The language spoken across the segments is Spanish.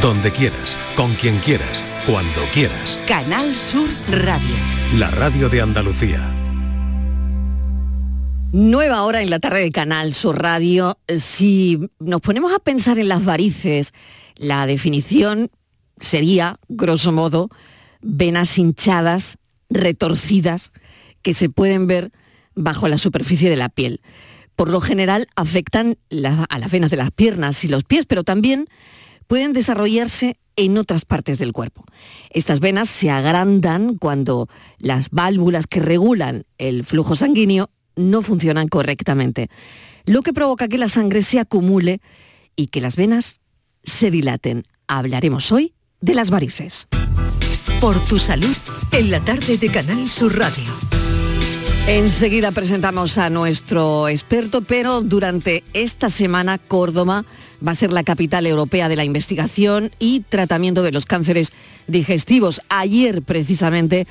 donde quieras, con quien quieras, cuando quieras. Canal Sur Radio. La radio de Andalucía. Nueva hora en la tarde de Canal Sur Radio. Si nos ponemos a pensar en las varices, la definición sería, grosso modo, venas hinchadas, retorcidas, que se pueden ver bajo la superficie de la piel. Por lo general afectan a las venas de las piernas y los pies, pero también pueden desarrollarse en otras partes del cuerpo. Estas venas se agrandan cuando las válvulas que regulan el flujo sanguíneo no funcionan correctamente, lo que provoca que la sangre se acumule y que las venas se dilaten. Hablaremos hoy de las varices. Por tu salud, en la tarde de Canal Sur Radio. Enseguida presentamos a nuestro experto, pero durante esta semana Córdoba va a ser la capital europea de la investigación y tratamiento de los cánceres digestivos. Ayer precisamente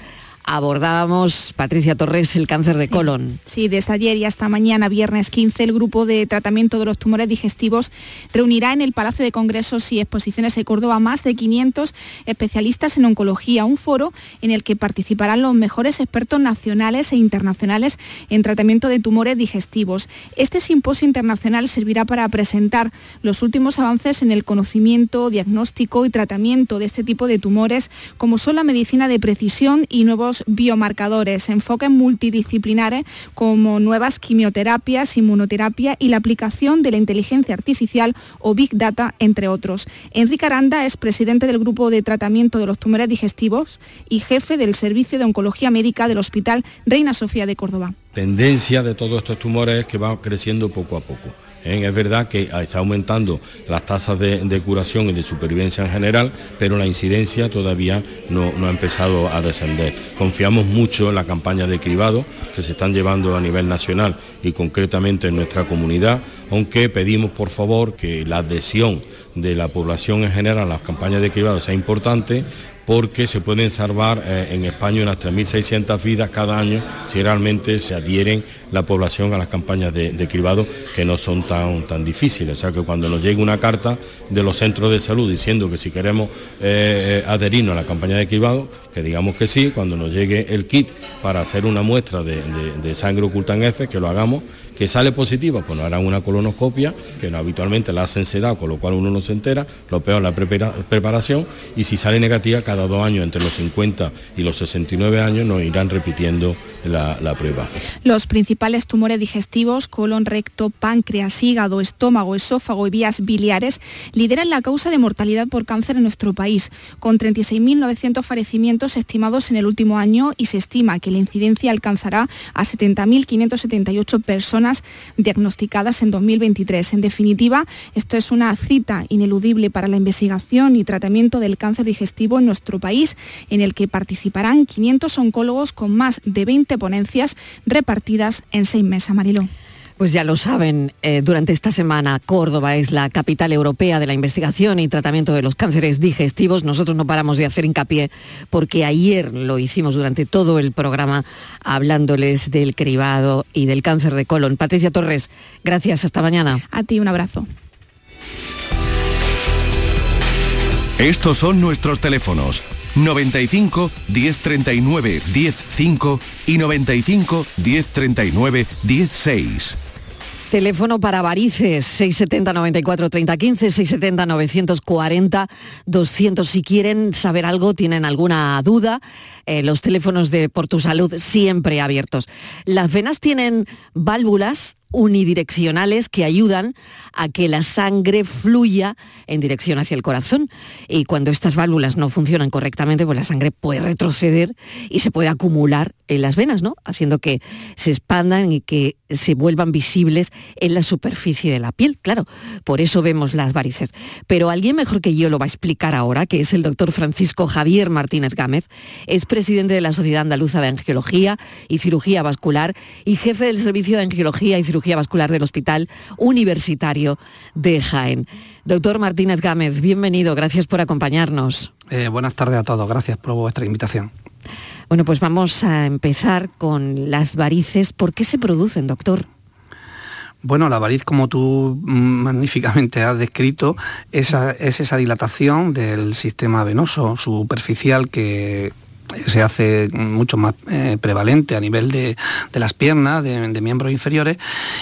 abordábamos, Patricia Torres, el cáncer de colon. Sí, desde ayer y hasta mañana, viernes 15, el grupo de tratamiento de los tumores digestivos reunirá en el Palacio de Congresos y Exposiciones de Córdoba más de 500 especialistas en oncología, un foro en el que participarán los mejores expertos nacionales e internacionales en tratamiento de tumores digestivos. Este simposio internacional servirá para presentar los últimos avances en el conocimiento, diagnóstico y tratamiento de este tipo de tumores, como son la medicina de precisión y nuevos biomarcadores, enfoques multidisciplinares como nuevas quimioterapias, inmunoterapia y la aplicación de la inteligencia artificial o Big Data, entre otros. Enrique Aranda es presidente del Grupo de Tratamiento de los Tumores Digestivos y jefe del Servicio de Oncología Médica del Hospital Reina Sofía de Córdoba. Tendencia de todos estos tumores es que va creciendo poco a poco ¿eh? Es verdad que está aumentando las tasas de, curación y de supervivencia en general, pero la incidencia todavía no, ha empezado a descender. Confiamos mucho en la campaña de cribado que se están llevando a nivel nacional y concretamente en nuestra comunidad, aunque pedimos por favor que la adhesión de la población en general a las campañas de cribado sea importante porque se pueden salvar eh, en España unas 3.600 vidas cada año si realmente se adhieren la población a las campañas de, cribado que no son tan, tan difíciles. O sea que cuando nos llegue una carta de los centros de salud diciendo que si queremos eh, eh, adherirnos a la campaña de cribado, que digamos que sí, cuando nos llegue el kit para hacer una muestra de, sangre oculta en heces, que lo hagamos que sale positiva, pues nos harán una colonoscopia, que no, habitualmente la hacen sedado, con lo cual uno no se entera, lo peor la preparación, y si sale negativa, cada dos años, entre los 50 y los 69 años, nos irán repitiendo la, la prueba. Los principales tumores digestivos, colon, recto, páncreas, hígado, estómago, esófago y vías biliares, lideran la causa de mortalidad por cáncer en nuestro país, con 36.900 fallecimientos estimados en el último año y se estima que la incidencia alcanzará a 70.578 personas diagnosticadas en 2023. En definitiva, esto es una cita ineludible para la investigación y tratamiento del cáncer digestivo en nuestro país, en el que participarán 500 oncólogos con más de 20 ponencias repartidas en seis meses. Mariló. Pues ya lo saben, eh, durante esta semana Córdoba es la capital europea de la investigación y tratamiento de los cánceres digestivos. Nosotros no paramos de hacer hincapié porque ayer lo hicimos durante todo el programa hablándoles del cribado y del cáncer de colon. Patricia Torres, gracias, hasta mañana. A ti un abrazo. Estos son nuestros teléfonos 95 1039 105 y 95 1039 16. Teléfono para varices 670 94 30 15 670 940 200 si quieren saber algo, tienen alguna duda, eh, los teléfonos de Por tu Salud siempre abiertos. Las venas tienen válvulas unidireccionales que ayudan a que la sangre fluya en dirección hacia el corazón. Y cuando estas válvulas no funcionan correctamente, pues la sangre puede retroceder y se puede acumular en las venas, ¿no? Haciendo que se expandan y que se vuelvan visibles en la superficie de la piel. Claro, por eso vemos las varices. Pero alguien mejor que yo lo va a explicar ahora, que es el doctor Francisco Javier Martínez Gámez. Es presidente de la Sociedad Andaluza de Angiología y Cirugía Vascular y jefe del Servicio de Angiología y Cirugía Vascular del Hospital Universitario de Jaén. Doctor Martínez Gámez, bienvenido, gracias por acompañarnos. Eh, buenas tardes a todos, gracias por vuestra invitación. Bueno, pues vamos a empezar con las varices. ¿Por qué se producen, doctor? Bueno, la variz, como tú magníficamente has descrito, es esa dilatación del sistema venoso superficial que se hace mucho más eh, prevalente a nivel de, las piernas, de, miembros inferiores,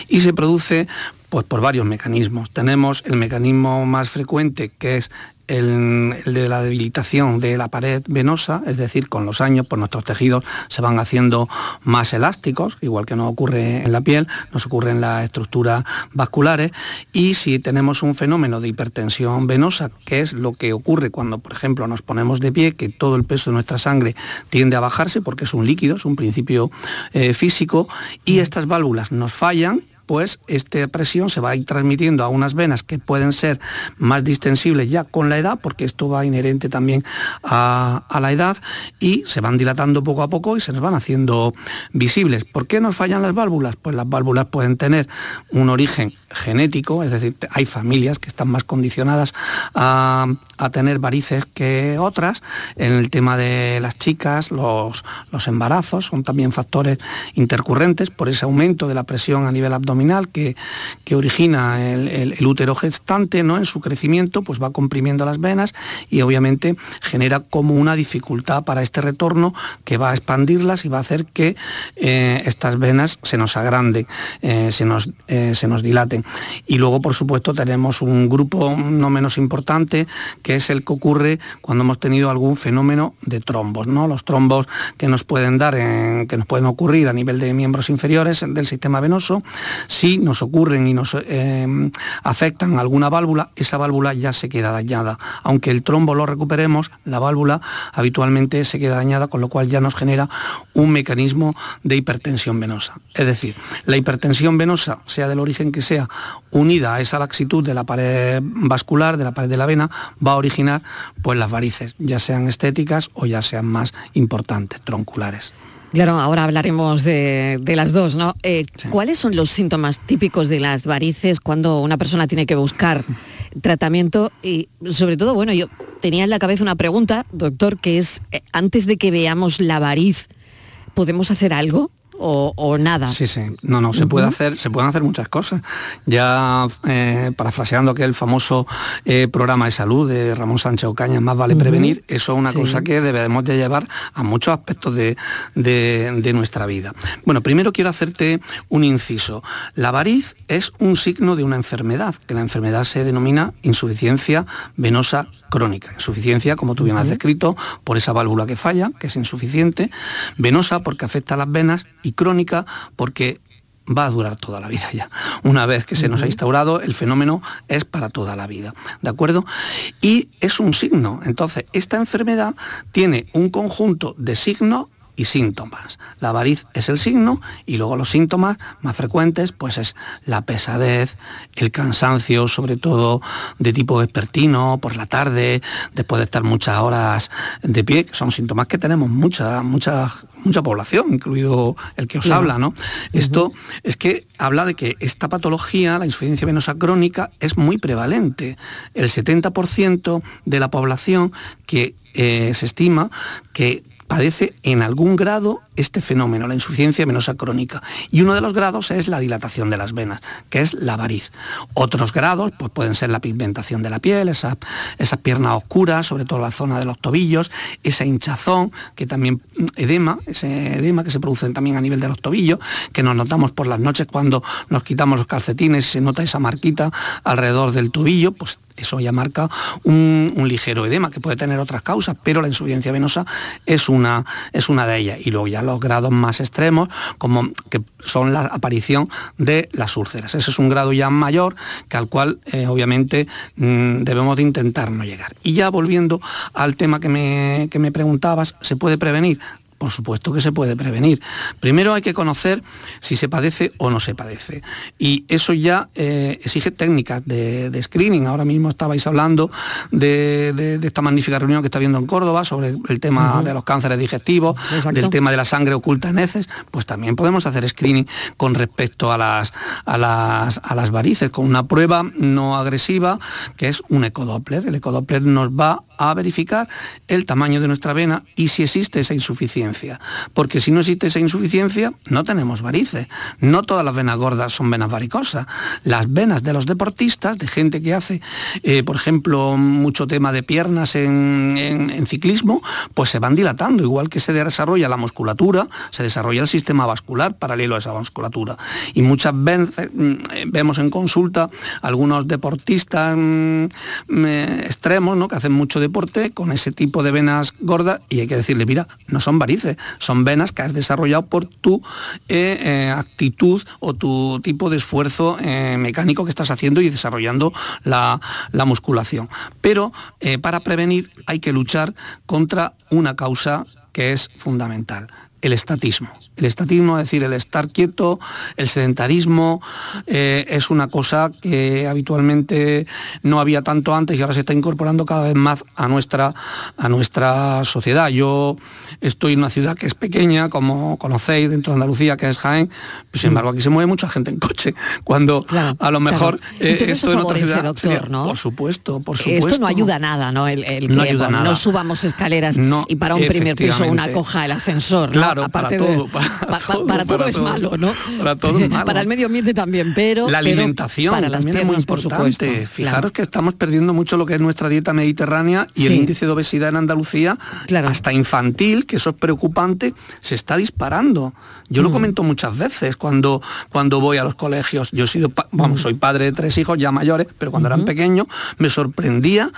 y se produce pues, por varios mecanismos. Tenemos el mecanismo más frecuente, que es el, de la debilitación de la pared venosa, es decir, con los años pues nuestros tejidos se van haciendo más elásticos, igual que nos ocurre en la piel, nos ocurre en las estructuras vasculares, y si tenemos un fenómeno de hipertensión venosa, que es lo que ocurre cuando, por ejemplo, nos ponemos de pie, que todo el peso de nuestra sangre tiende a bajarse porque es un líquido, es un principio eh, físico, y estas válvulas nos fallan, pues esta presión se va a ir transmitiendo a unas venas que pueden ser más distensibles ya con la edad, porque esto va inherente también a, la edad, y se van dilatando poco a poco y se nos van haciendo visibles. ¿Por qué nos fallan las válvulas? Pues las válvulas pueden tener un origen genético, es decir, hay familias que están más condicionadas a, tener varices que otras. En el tema de las chicas, los, los embarazos son también factores intercurrentes por ese aumento de la presión a nivel abdominal que, origina el, útero gestante, ¿no? en su crecimiento, pues va comprimiendo las venas y obviamente genera como una dificultad para este retorno que va a expandirlas y va a hacer que eh, estas venas se nos agranden, eh, se, nos, eh, se nos dilaten. Y luego, por supuesto, tenemos un grupo no menos importante, que es el que ocurre cuando hemos tenido algún fenómeno de trombos, ¿no? Los trombos que nos pueden dar, que nos pueden ocurrir a nivel de miembros inferiores del sistema venoso, si nos ocurren y nos eh, afectan alguna válvula, esa válvula ya se queda dañada. Aunque el trombo lo recuperemos, la válvula habitualmente se queda dañada, con lo cual ya nos genera un mecanismo de hipertensión venosa. Es decir, la hipertensión venosa, sea del origen que sea, unida a esa laxitud de la pared vascular, de la pared de la vena, va a originar pues, las varices, ya sean estéticas o ya sean más importantes, tronculares. Claro, ahora hablaremos de, las dos, ¿no? Eh, ¿Cuáles son los síntomas típicos de las varices cuando una persona tiene que buscar tratamiento? Y sobre todo, bueno, yo tenía en la cabeza una pregunta, doctor, que es, eh, antes de que veamos la variz, ¿podemos hacer algo? O, nada. Sí, sí. No, no, se puede hacer, se pueden hacer muchas cosas. Ya eh, parafraseando aquel famoso eh, programa de salud de Ramón Sánchez Ocaña, más vale prevenir, eso es una cosa que debemos de llevar a muchos aspectos de, de, nuestra vida. Bueno, primero quiero hacerte un inciso. La variz es un signo de una enfermedad, que la enfermedad se denomina insuficiencia venosa crónica. Insuficiencia, como tú bien has descrito, por esa válvula que falla, que es insuficiente, venosa porque afecta a las venas y crónica porque va a durar toda la vida ya. Una vez que se nos ha instaurado, el fenómeno es para toda la vida. ¿De acuerdo? Y es un signo. Entonces, esta enfermedad tiene un conjunto de signos y síntomas. La variz es el signo y luego los síntomas más frecuentes pues es la pesadez, el cansancio, sobre todo de tipo vespertino, por la tarde, después de estar muchas horas de pie, que son síntomas que tenemos mucha, mucha, mucha población, incluido el que os habla, ¿no? Esto es que habla de que esta patología, la insuficiencia venosa crónica, es muy prevalente. El 70% de la población que eh, se estima que padece en algún grado este fenómeno, la insuficiencia venosa crónica. Y uno de los grados es la dilatación de las venas, que es la variz. Otros grados pues, pueden ser la pigmentación de la piel, esas esa piernas oscuras, sobre todo la zona de los tobillos, esa hinchazón, que también mm, edema, ese edema que se produce también a nivel de los tobillos, que nos notamos por las noches cuando nos quitamos los calcetines y se nota esa marquita alrededor del tobillo, pues eso ya marca un, ligero edema que puede tener otras causas, pero la insuficiencia venosa es una, es una de ellas. Y luego ya los grados más extremos, como que son la aparición de las úlceras. Ese es un grado ya mayor que al cual eh, obviamente mm, debemos de intentar no llegar. Y ya volviendo al tema que me, que me preguntabas, ¿se puede prevenir? Por supuesto que se puede prevenir. Primero hay que conocer si se padece o no se padece. Y eso ya eh, exige técnicas de, screening. Ahora mismo estabais hablando de, esta magnífica reunión que está viendo en Córdoba sobre el tema de los cánceres digestivos, del tema de la sangre oculta en heces. Pues también podemos hacer screening con respecto a las, a las, a las varices, con una prueba no agresiva que es un ecodoppler. El ecodoppler nos va a verificar el tamaño de nuestra vena y si existe esa insuficiencia Porque si no existe esa insuficiencia, no tenemos varices. No todas las venas gordas son venas varicosas. Las venas de los deportistas, de gente que hace, eh, por ejemplo, mucho tema de piernas en, ciclismo, pues se van dilatando. Igual que se desarrolla la musculatura, se desarrolla el sistema vascular paralelo a esa musculatura. Y muchas veces mm, vemos en consulta algunos deportistas mm, mm, extremos, ¿no? que hacen mucho deporte con ese tipo de venas gordas y hay que decirle, mira, no son varices, son venas que has desarrollado por tu eh, eh, actitud o tu tipo de esfuerzo eh, mecánico que estás haciendo y desarrollando la, musculación. Pero para prevenir hay que luchar contra una causa que es fundamental, el estatismo. El estatismo, es decir, el estar quieto, el sedentarismo, eh, es una cosa que habitualmente no había tanto antes y ahora se está incorporando cada vez más a nuestra, a nuestra sociedad. Yo estoy en una ciudad que es pequeña, como conocéis, dentro de Andalucía, que es Jaén, pues, sin embargo aquí se mueve mucha gente en coche, cuando a lo mejor eh, esto en otra ciudad... Doctor, ¿no? Por supuesto, por supuesto. Esto no ayuda nada, ¿no? El, que no, subamos escaleras y para un primer piso una coja el ascensor, Claro, para todo. para, todo, es malo, ¿no? Para todo es malo. para el medio ambiente también, pero... La alimentación para también es muy importante. Fijaros que estamos perdiendo mucho lo que es nuestra dieta mediterránea y el índice de obesidad en Andalucía, hasta infantil, que eso es preocupante, se está disparando. Yo lo mm. comento muchas veces cuando, cuando voy a los colegios. Yo he sido, vamos, mm. soy padre de tres hijos ya mayores, pero cuando eran pequeños me sorprendía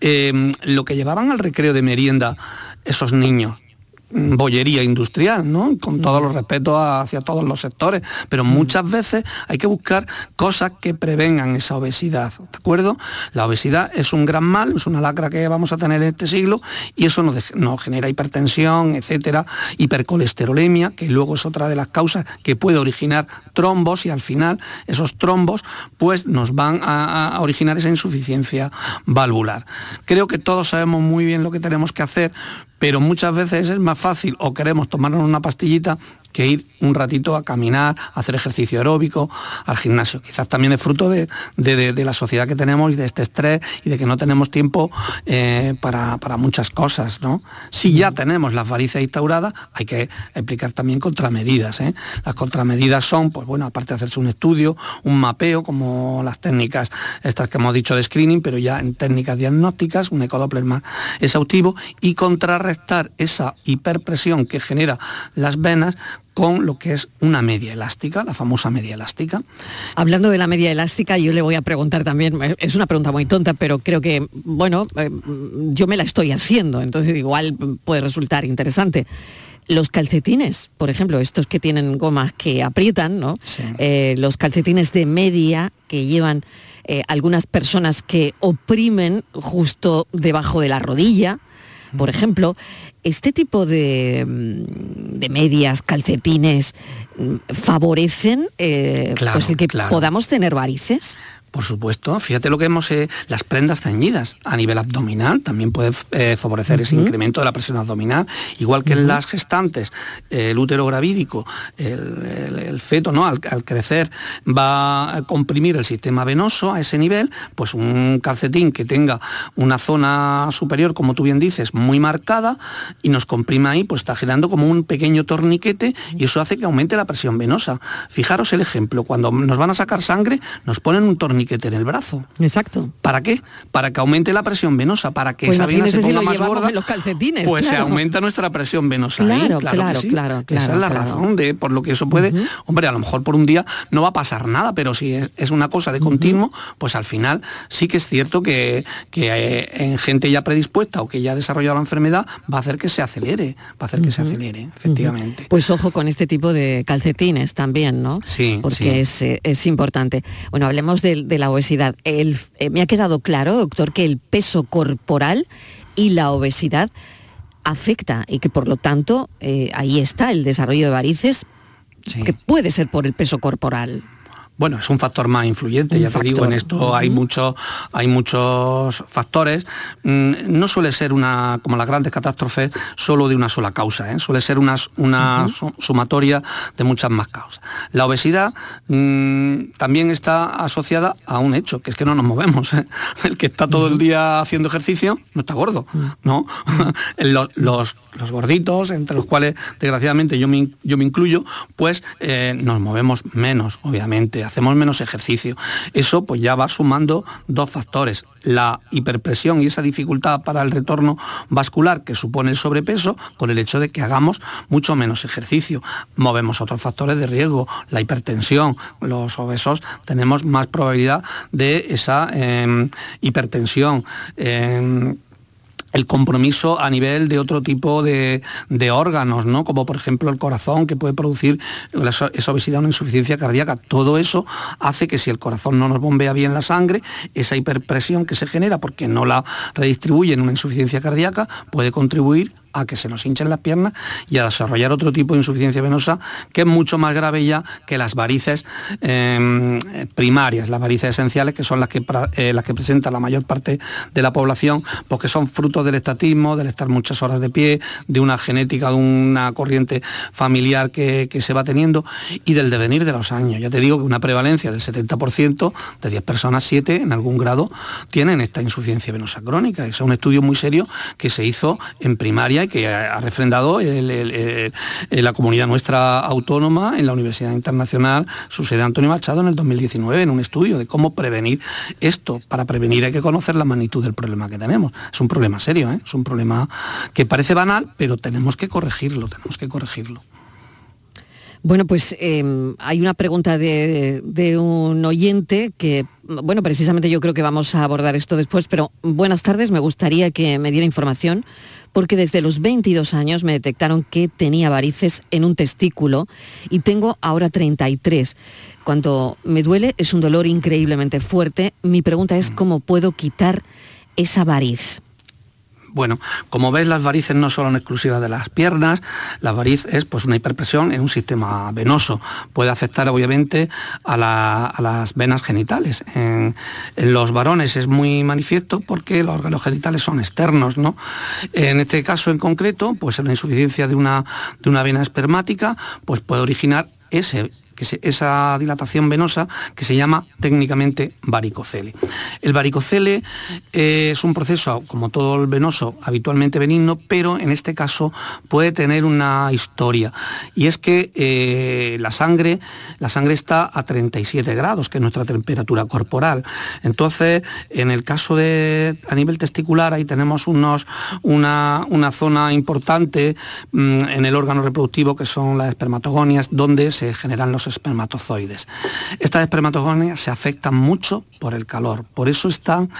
eh, lo que llevaban al recreo de merienda esos niños bollería industrial, ¿no? Con todos los respetos hacia todos los sectores, pero muchas veces hay que buscar cosas que prevengan esa obesidad, ¿de acuerdo? La obesidad es un gran mal, es una lacra que vamos a tener en este siglo y eso nos, genera hipertensión, etcétera, hipercolesterolemia, que luego es otra de las causas que puede originar trombos y al final esos trombos pues nos van a originar esa insuficiencia valvular. Creo que todos sabemos muy bien lo que tenemos que hacer, pero muchas veces es más fácil o queremos tomarnos una pastillita que ir un ratito a caminar, a hacer ejercicio aeróbico, al gimnasio. Quizás también es fruto de, la sociedad que tenemos y de este estrés y de que no tenemos tiempo eh, para, muchas cosas. ¿no? Si ya tenemos las varices instauradas, hay que aplicar también contramedidas. ¿eh? Las contramedidas son, pues bueno, aparte de hacerse un estudio, un mapeo, como las técnicas estas que hemos dicho de screening, pero ya en técnicas diagnósticas, un ecodoppler más exhaustivo, y contrarrestar esa hiperpresión que genera las venas con lo que es una media elástica, la famosa media elástica. Hablando de la media elástica, yo le voy a preguntar también, eh, es una pregunta muy tonta, pero creo que, bueno, eh, yo me la estoy haciendo, entonces igual puede resultar interesante. Los calcetines, por ejemplo, estos que tienen gomas que aprietan, ¿no? Eh, los calcetines de media que llevan algunas personas que oprimen justo debajo de la rodilla, por ejemplo, este tipo de, mm, medias, calcetines, mm, favorecen eh, pues el que podamos tener varices? Por supuesto, fíjate lo que hemos, eh, las prendas ceñidas a nivel abdominal, también puede eh, favorecer ese incremento de la presión abdominal, igual que en las gestantes, el útero gravídico, el, feto, ¿no? Al, crecer va a comprimir el sistema venoso a ese nivel, pues un calcetín que tenga una zona superior, como tú bien dices, muy marcada y nos comprima ahí, pues está generando como un pequeño torniquete y eso hace que aumente la presión venosa. Fijaros el ejemplo, cuando nos van a sacar sangre, nos ponen un torniquete que tener el brazo. Exacto. ¿Para qué? Para que aumente la presión venosa, para que pues esa vena se ponga más gorda. los calcetines, pues se aumenta nuestra presión venosa. Claro, claro, claro, Esa es la razón de por lo que eso puede. Hombre, a lo mejor por un día no va a pasar nada, pero si es, una cosa de continuo, pues al final sí que es cierto que, eh, en gente ya predispuesta o que ya ha desarrollado la enfermedad va a hacer que se acelere, va a hacer que se acelere, efectivamente. Pues ojo con este tipo de calcetines también, ¿no? Sí. Porque Es, eh, es importante. Bueno, hablemos del de la obesidad. Eh, me ha quedado claro, doctor, que el peso corporal y la obesidad afecta y que por lo tanto eh, ahí está el desarrollo de varices, que puede ser por el peso corporal. Bueno, es un factor más influyente, ya te digo, en esto hay, mucho, hay muchos factores. Mm, no suele ser una, como las grandes catástrofes, solo de una sola causa, ¿eh? suele ser una, una sumatoria de muchas más causas. La obesidad mm, también está asociada a un hecho, que es que no nos movemos. ¿eh? El que está todo el día haciendo ejercicio no está gordo, ¿no? los, los, gorditos, entre los cuales desgraciadamente yo me, yo me incluyo, pues eh, nos movemos menos, obviamente hacemos menos ejercicio. Eso pues ya va sumando dos factores, la hiperpresión y esa dificultad para el retorno vascular que supone el sobrepeso con el hecho de que hagamos mucho menos ejercicio. Movemos otros factores de riesgo, la hipertensión, los obesos tenemos más probabilidad de esa em, hipertensión. Em, el compromiso a nivel de otro tipo de, órganos, ¿no? como por ejemplo el corazón, que puede producir esa obesidad, una insuficiencia cardíaca. Todo eso hace que si el corazón no nos bombea bien la sangre, esa hiperpresión que se genera porque no la redistribuye en una insuficiencia cardíaca puede contribuir a que se nos hinchen las piernas y a desarrollar otro tipo de insuficiencia venosa que es mucho más grave ya que las varices em, primarias, las varices esenciales, que son las que, eh, las que presenta la mayor parte de la población, porque son frutos del estatismo, del estar muchas horas de pie, de una genética, de una corriente familiar que, se va teniendo y del devenir de los años. Ya te digo que una prevalencia del 70%, de 10 personas, 7 en algún grado tienen esta insuficiencia venosa crónica. Es un estudio muy serio que se hizo en primaria que ha refrendado la comunidad nuestra autónoma en la Universidad Internacional, su sede Antonio Machado, en el 2019, en un estudio de cómo prevenir esto. Para prevenir hay que conocer la magnitud del problema que tenemos. Es un problema serio, ¿eh? es un problema que parece banal, pero tenemos que corregirlo, tenemos que corregirlo. Bueno, pues em, hay una pregunta de, de, un oyente que, bueno, precisamente yo creo que vamos a abordar esto después, pero buenas tardes, me gustaría que me diera información porque desde los 22 años me detectaron que tenía varices en un testículo y tengo ahora 33. Cuando me duele es un dolor increíblemente fuerte. Mi pregunta es cómo puedo quitar esa variz. Bueno, como ves, las varices no son exclusivas de las piernas, la variz es pues, una hiperpresión en un sistema venoso. Puede afectar obviamente a, las venas genitales. En, los varones es muy manifiesto porque los órganos genitales son externos. ¿no? En este caso en concreto, pues la insuficiencia de una, de una vena espermática pues, puede originar ese que esa dilatación venosa que se llama técnicamente varicocele. El varicocele eh, es un proceso, como todo el venoso, habitualmente benigno, pero en este caso puede tener una historia. Y es que eh, la, sangre, la sangre está a 37 grados, que es nuestra temperatura corporal. Entonces, en el caso de a nivel testicular, ahí tenemos unos, una, una zona importante mm, en el órgano reproductivo, que son las espermatogonias, donde se generan los espermatozoides. Estas espermatogonias se afectan mucho por el calor, por eso están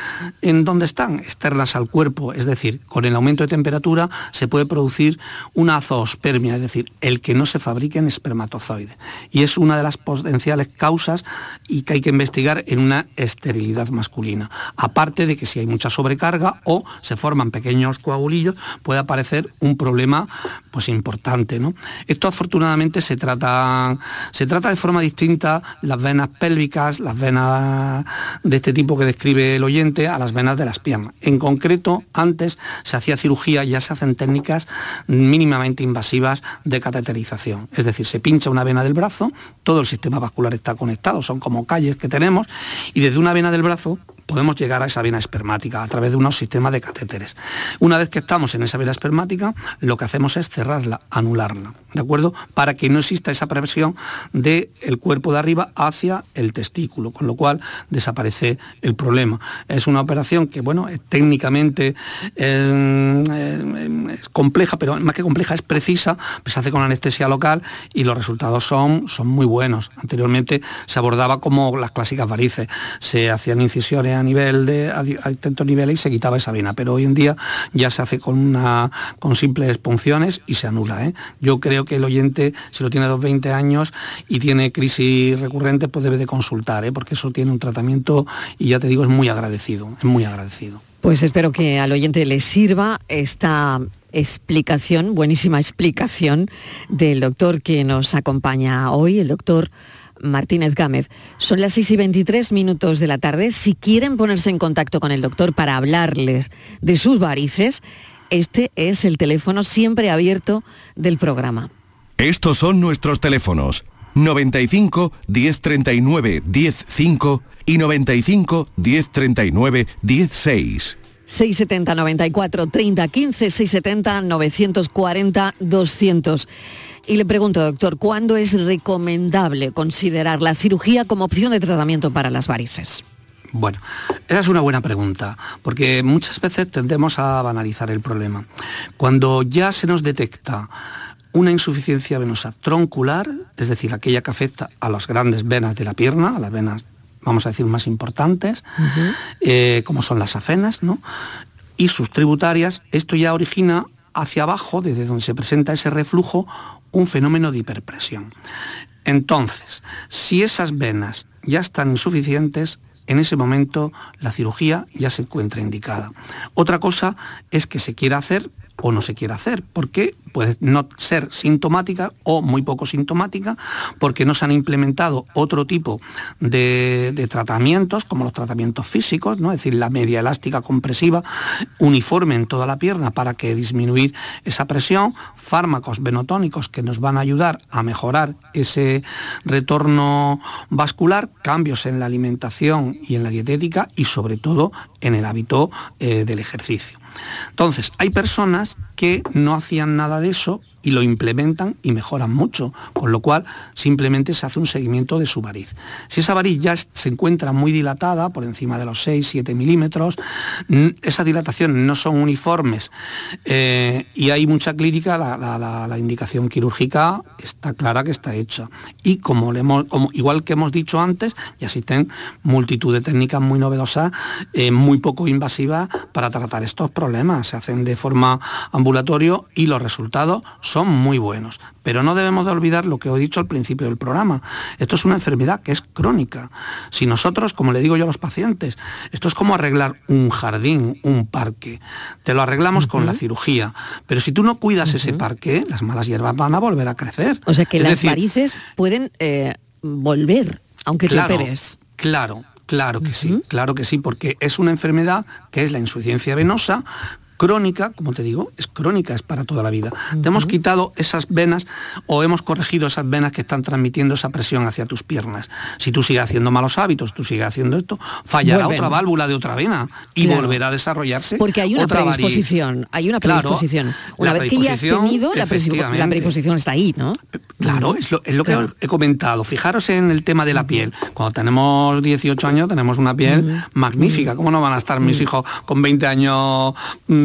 en donde están, externas al cuerpo, es decir, con el aumento de temperatura se puede producir una zoospermia, es decir, el que no se fabriquen espermatozoides. Y es una de las potenciales causas y que hay que investigar en una esterilidad masculina. Aparte de que si hay mucha sobrecarga o se forman pequeños coagulillos, puede aparecer un problema pues importante. ¿no? Esto afortunadamente se trata, se trata de forma distinta las venas pélvicas, las venas de este tipo que describe el oyente, a las venas de las piernas. En concreto, antes se hacía cirugía, ya se hacen técnicas mínimamente invasivas de cateterización. Es decir, se pincha una vena del brazo, todo el sistema vascular está conectado, son como calles que tenemos, y desde una vena del brazo podemos llegar a esa vena espermática a través de unos sistemas de catéteres. Una vez que estamos en esa vena espermática, lo que hacemos es cerrarla, anularla, ¿de acuerdo? Para que no exista esa presión del cuerpo de arriba hacia el testículo, con lo cual desaparece el problema. Es una operación que, bueno, técnicamente es, compleja, pero más que compleja es precisa, pues se hace con anestesia local y los resultados son, son muy buenos. Anteriormente se abordaba como las clásicas varices, se hacían incisiones a nivel de a, distintos niveles y se quitaba esa vena, pero hoy en día ya se hace con una con simples punciones y se anula. ¿eh? Yo creo que el oyente, si lo tiene a los 20 años tiene crisis recurrentes, pues debe de consultar, ¿eh? porque eso tiene un tratamiento y ya te digo, es muy agradecido, es muy agradecido. Pues espero que al oyente le sirva esta explicación, buenísima explicación del doctor que nos acompaña hoy, el doctor Martínez Gámez. Son las 6 y 23 minutos de la tarde. Si quieren ponerse en contacto con el doctor para hablarles de sus varices, este es el teléfono siempre abierto del programa. Estos son nuestros teléfonos 95 1039 105 y 95 1039 16. 670 94 30 15 670 940 200. Y le pregunto, doctor, ¿cuándo es recomendable considerar la cirugía como opción de tratamiento para las varices? Bueno, esa es una buena pregunta, porque muchas veces tendemos a banalizar el problema. Cuando ya se nos detecta una insuficiencia venosa troncular, es decir, aquella que afecta a las grandes venas de la pierna, a las venas, vamos a decir, más importantes, eh, como son las afenas, ¿no? y sus tributarias, esto ya origina hacia abajo, desde donde se presenta ese reflujo, un fenómeno de hiperpresión. Entonces, si esas venas ya están insuficientes, en ese momento la cirugía ya se encuentra indicada. Otra cosa es que se quiera hacer o no se quiera hacer, porque puede no ser sintomática o muy poco sintomática, porque no se han implementado otro tipo de, tratamientos, como los tratamientos físicos, ¿no? es decir, la media elástica compresiva uniforme en toda la pierna para que disminuir esa presión, fármacos venotónicos que nos van a ayudar a mejorar ese retorno vascular, cambios en la alimentación y en la dietética y sobre todo en el hábito eh, del ejercicio. Entonces, hay personas que no hacían nada de eso y lo implementan y mejoran mucho, con lo cual simplemente se hace un seguimiento de su variz. Si esa variz ya se encuentra muy dilatada, por encima de los 6, 7 milímetros, esas dilataciones no son uniformes eh, y hay mucha clínica, la, indicación quirúrgica está clara que está hecha. Y como, igual que hemos dicho antes, ya existen multitud de técnicas muy novedosas, eh, muy poco invasivas para tratar estos problemas. Se hacen de forma ambulatorio y los resultados son muy buenos. Pero no debemos de olvidar lo que he dicho al principio del programa. Esto es una enfermedad que es crónica. Si nosotros, como le digo yo a los pacientes, esto es como arreglar un jardín, un parque. Te lo arreglamos con la cirugía. Pero si tú no cuidas ese parque, las malas hierbas van a volver a crecer. O sea que las varices pueden eh, volver, aunque claro, te Claro, Claro que sí, claro que sí, porque es una enfermedad que es la insuficiencia venosa crónica, como te digo, es crónica, es para toda la vida. Te hemos quitado esas venas o hemos corregido esas venas que están transmitiendo esa presión hacia tus piernas. Si tú sigues haciendo malos hábitos, tú sigues haciendo esto, fallará otra válvula de otra vena y volverá a desarrollarse. Porque hay una predisposición, hay una predisposición. una vez que ya has tenido, la, predisposición está ahí, ¿no? Claro, es lo, que he comentado. Fijaros en el tema de la piel. Cuando tenemos 18 años tenemos una piel magnífica. ¿Cómo no van a estar mis hijos con 20 años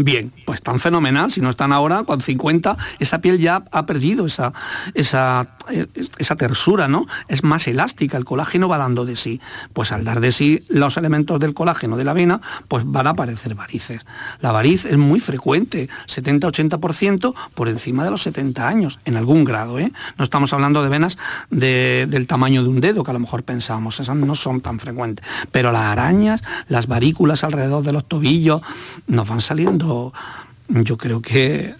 bien, pues tan fenomenal, si no están ahora con 50, esa piel ya ha perdido esa, esa, esa tersura, ¿no? Es más elástica, el colágeno va dando de sí. Pues al dar de sí los elementos del colágeno de la vena, pues van a aparecer varices. La variz es muy frecuente, 70-80% por encima de los 70 años, en algún grado, ¿eh? No estamos hablando de venas del tamaño de un dedo, que a lo mejor pensamos, esas no son tan frecuentes. Pero las arañas, las varículas alrededor de los tobillos, nos van saliendo yo creo que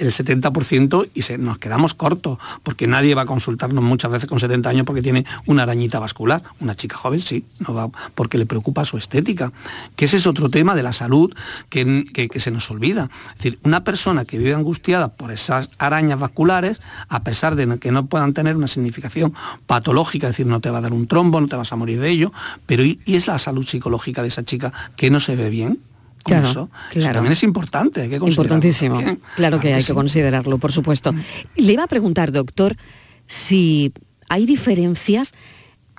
el 70% y se, nos quedamos cortos, porque nadie va a consultarnos muchas veces con 70 años porque tiene una arañita vascular. Una chica joven sí, porque le preocupa su estética. Que ese es otro tema de la salud que, que, se nos olvida. Es decir, una persona que vive angustiada por esas arañas vasculares, a pesar de que no puedan tener una significación patológica, es decir, no te va a dar un trombo, no te vas a morir de ello, pero y es la salud psicológica de esa chica que no se ve bien? Claro, eso. también es importante, hay que Importantísimo. Claro, que hay que considerarlo, por supuesto. Le iba a preguntar, doctor, si hay diferencias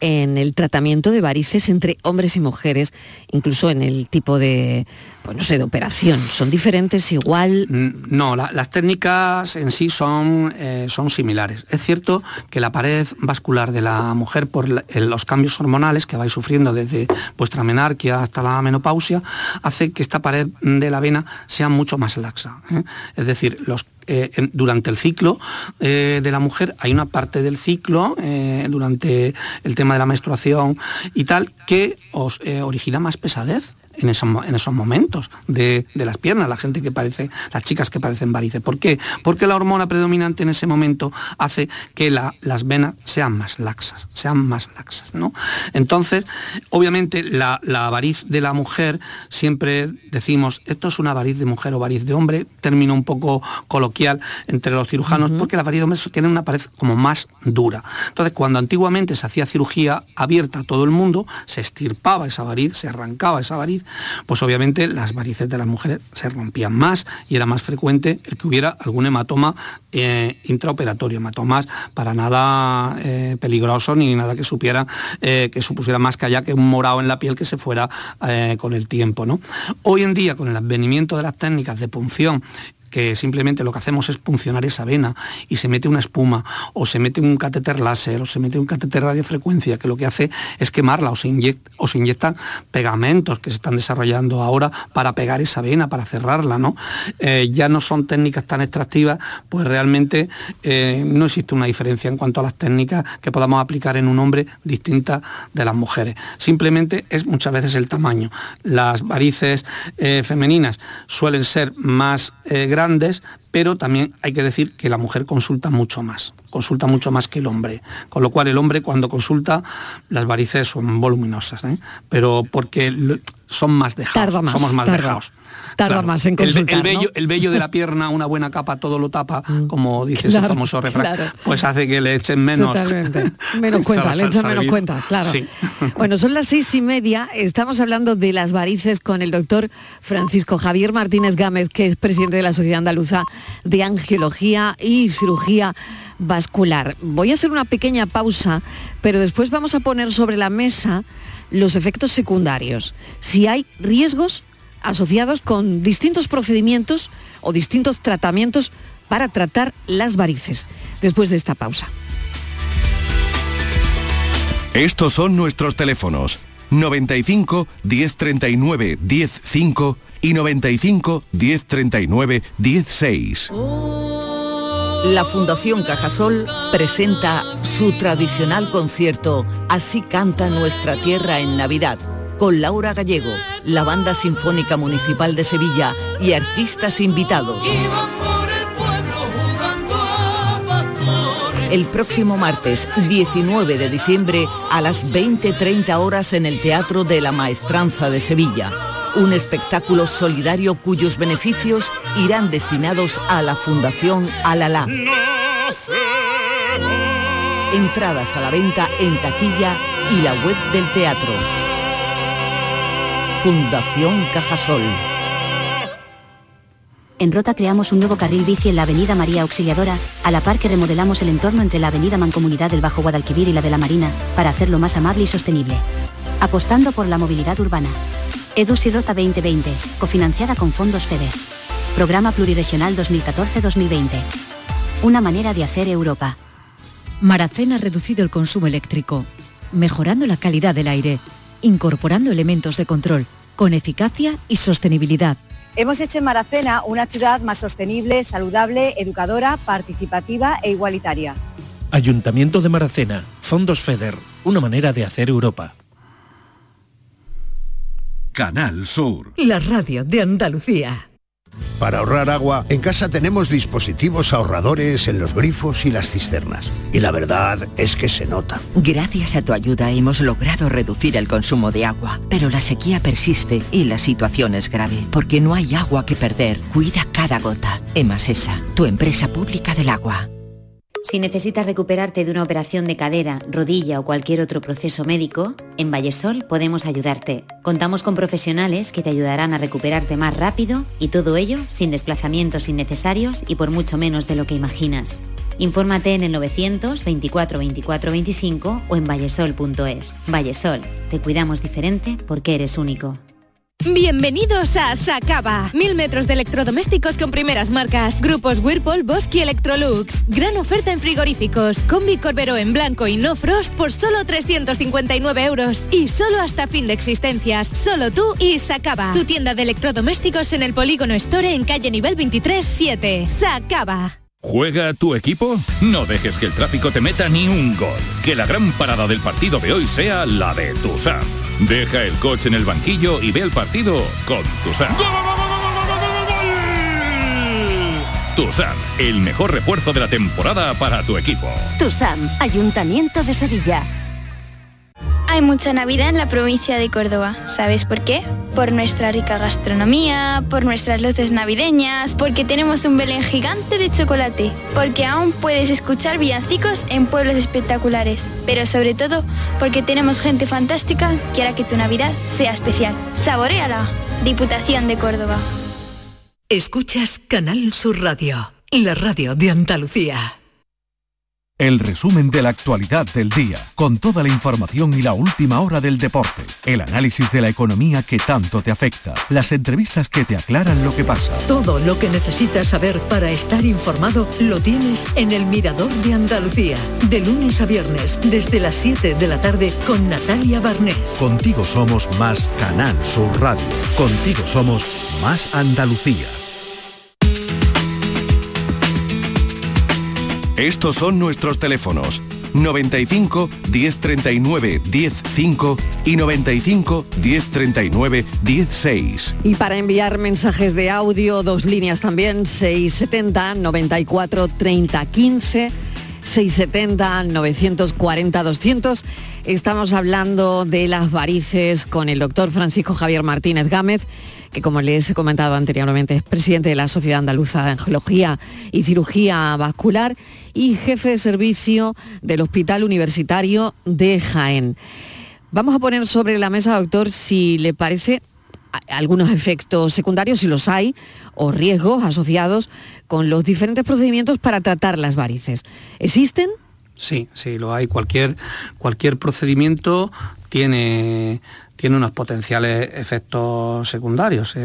en el tratamiento de varices entre hombres y mujeres, incluso en el tipo de, pues no sé, de operación. ¿Son diferentes igual? Mm, no, las técnicas en sí son, eh, son similares. Es cierto que la pared vascular de la mujer por los cambios hormonales que vais sufriendo desde vuestra menarquia hasta la menopausia, hace que esta pared de la vena sea mucho más laxa. ¿eh? Es decir, los eh, durante el ciclo de la mujer hay una parte del ciclo durante el tema de la menstruación y tal que os origina más pesadez en esos, en esos momentos de, las piernas, la gente que parece, las chicas que padecen varices. ¿Por qué? Porque la hormona predominante en ese momento hace que las venas sean más laxas, sean más laxas, ¿no? Entonces, obviamente, la, la variz de la mujer, siempre decimos, esto es una variz de mujer o variz de hombre, término un poco coloquial entre los cirujanos, porque la variz de hombre tiene una pared como más dura. Entonces, cuando antiguamente se hacía cirugía abierta a todo el mundo, se estirpaba esa variz, se arrancaba esa variz, pues obviamente las varices de las mujeres se rompían más y era más frecuente el que hubiera algún hematoma eh, intraoperatorio, hematomas para nada eh, peligroso ni nada que supiera eh, que supusiera más que allá que un morado en la piel que se fuera con el tiempo. ¿no? Hoy en día, con el advenimiento de las técnicas de punción que simplemente lo que hacemos es puncionar esa vena y se mete una espuma o se mete un catéter láser o se mete un catéter radiofrecuencia que lo que hace es quemarla o se, inyecta, inyectan pegamentos que se están desarrollando ahora para pegar esa vena, para cerrarla. ¿no? Eh, ya no son técnicas tan extractivas, pues realmente eh, no existe una diferencia en cuanto a las técnicas que podamos aplicar en un hombre distinta de las mujeres. Simplemente es muchas veces el tamaño. Las varices eh, femeninas suelen ser más grandes grandes, pero también hay que decir que la mujer consulta mucho más, consulta mucho más que el hombre, con lo cual el hombre cuando consulta las varices son voluminosas, ¿eh? pero porque son más dejados, somos más dejados. Tarda más en consultar, el, vello, el vello de la pierna, una buena capa todo lo tapa, mm. como dice ese famoso refrán, pues hace que le echen menos. Menos cuenta, le echan menos cuenta, claro. Bueno, son las seis y media, estamos hablando de las varices con el doctor Francisco Javier Martínez Gámez, que es presidente de la Sociedad Andaluza de Angiología y Cirugía Vascular. Voy a hacer una pequeña pausa, pero después vamos a poner sobre la mesa los efectos secundarios. Si hay riesgos asociados con distintos procedimientos o distintos tratamientos para tratar las varices. Después de esta pausa. Estos son nuestros teléfonos 95 1039 105 y 95 1039 16. La Fundación Cajasol presenta su tradicional concierto Así canta nuestra tierra en Navidad con Laura Gallego, la Banda Sinfónica Municipal de Sevilla y artistas invitados. El próximo martes 19 de diciembre a las 20.30 horas en el Teatro de la Maestranza de Sevilla. Un espectáculo solidario cuyos beneficios irán destinados a la Fundación Alala. Entradas a la venta en taquilla y la web del teatro. Fundación Cajasol. En Rota creamos un nuevo carril bici en la Avenida María Auxiliadora, a la par que remodelamos el entorno entre la Avenida Mancomunidad del Bajo Guadalquivir y la de la Marina, para hacerlo más amable y sostenible. Apostando por la movilidad urbana. EDUSI Rota 2020, cofinanciada con fondos FEDER. Programa Pluriregional 2014-2020. Una manera de hacer Europa. Maracena ha reducido el consumo eléctrico, mejorando la calidad del aire incorporando elementos de control, con eficacia y sostenibilidad. Hemos hecho en Maracena una ciudad más sostenible, saludable, educadora, participativa e igualitaria. Ayuntamiento de Maracena, Fondos FEDER, una manera de hacer Europa. Canal Sur. La radio de Andalucía. Para ahorrar agua, en casa tenemos dispositivos ahorradores en los grifos y las cisternas. Y la verdad es que se nota. Gracias a tu ayuda hemos logrado reducir el consumo de agua, pero la sequía persiste y la situación es grave, porque no hay agua que perder. Cuida cada gota. Emasesa, tu empresa pública del agua. Si necesitas recuperarte de una operación de cadera, rodilla o cualquier otro proceso médico, en Vallesol podemos ayudarte. Contamos con profesionales que te ayudarán a recuperarte más rápido y todo ello sin desplazamientos innecesarios y por mucho menos de lo que imaginas. Infórmate en el 924 24 25 o en vallesol.es. Vallesol, te cuidamos diferente porque eres único. Bienvenidos a Sacaba. Mil metros de electrodomésticos con primeras marcas. Grupos Whirlpool, Bosque y Electrolux. Gran oferta en frigoríficos. Combi Corbero en blanco y no frost por solo 359 euros. Y solo hasta fin de existencias. Solo tú y Sacaba. Tu tienda de electrodomésticos en el Polígono Store en calle nivel 23 7. Sacaba. ¿Juega tu equipo? No dejes que el tráfico te meta ni un gol. Que la gran parada del partido de hoy sea la de Tusam. Deja el coche en el banquillo y ve el partido con Tusam. Tusam, el mejor refuerzo de la temporada para tu equipo. Tusam, Ayuntamiento de Sevilla. Hay mucha Navidad en la provincia de Córdoba. ¿Sabes por qué? Por nuestra rica gastronomía, por nuestras luces navideñas, porque tenemos un Belén gigante de chocolate, porque aún puedes escuchar villancicos en pueblos espectaculares, pero sobre todo porque tenemos gente fantástica que hará que tu Navidad sea especial. Saboréala. Diputación de Córdoba. Escuchas Canal Sur Radio, la radio de Andalucía. El resumen de la actualidad del día, con toda la información y la última hora del deporte, el análisis de la economía que tanto te afecta, las entrevistas que te aclaran lo que pasa. Todo lo que necesitas saber para estar informado lo tienes en el Mirador de Andalucía, de lunes a viernes, desde las 7 de la tarde con Natalia Barnés. Contigo somos más Canal Sur Radio. Contigo somos más Andalucía. Estos son nuestros teléfonos 95 1039 105 y 95 1039 16. Y para enviar mensajes de audio, dos líneas también, 670 94 30 15. 670 940 200. Estamos hablando de las varices con el doctor Francisco Javier Martínez Gámez, que como les he comentado anteriormente es presidente de la Sociedad Andaluza de Angiología y Cirugía Vascular y jefe de servicio del Hospital Universitario de Jaén. Vamos a poner sobre la mesa, doctor, si le parece algunos efectos secundarios, si los hay, o riesgos asociados con los diferentes procedimientos para tratar las varices. ¿Existen? Sí, sí, lo hay. Cualquier, cualquier procedimiento tiene, tiene unos potenciales efectos secundarios.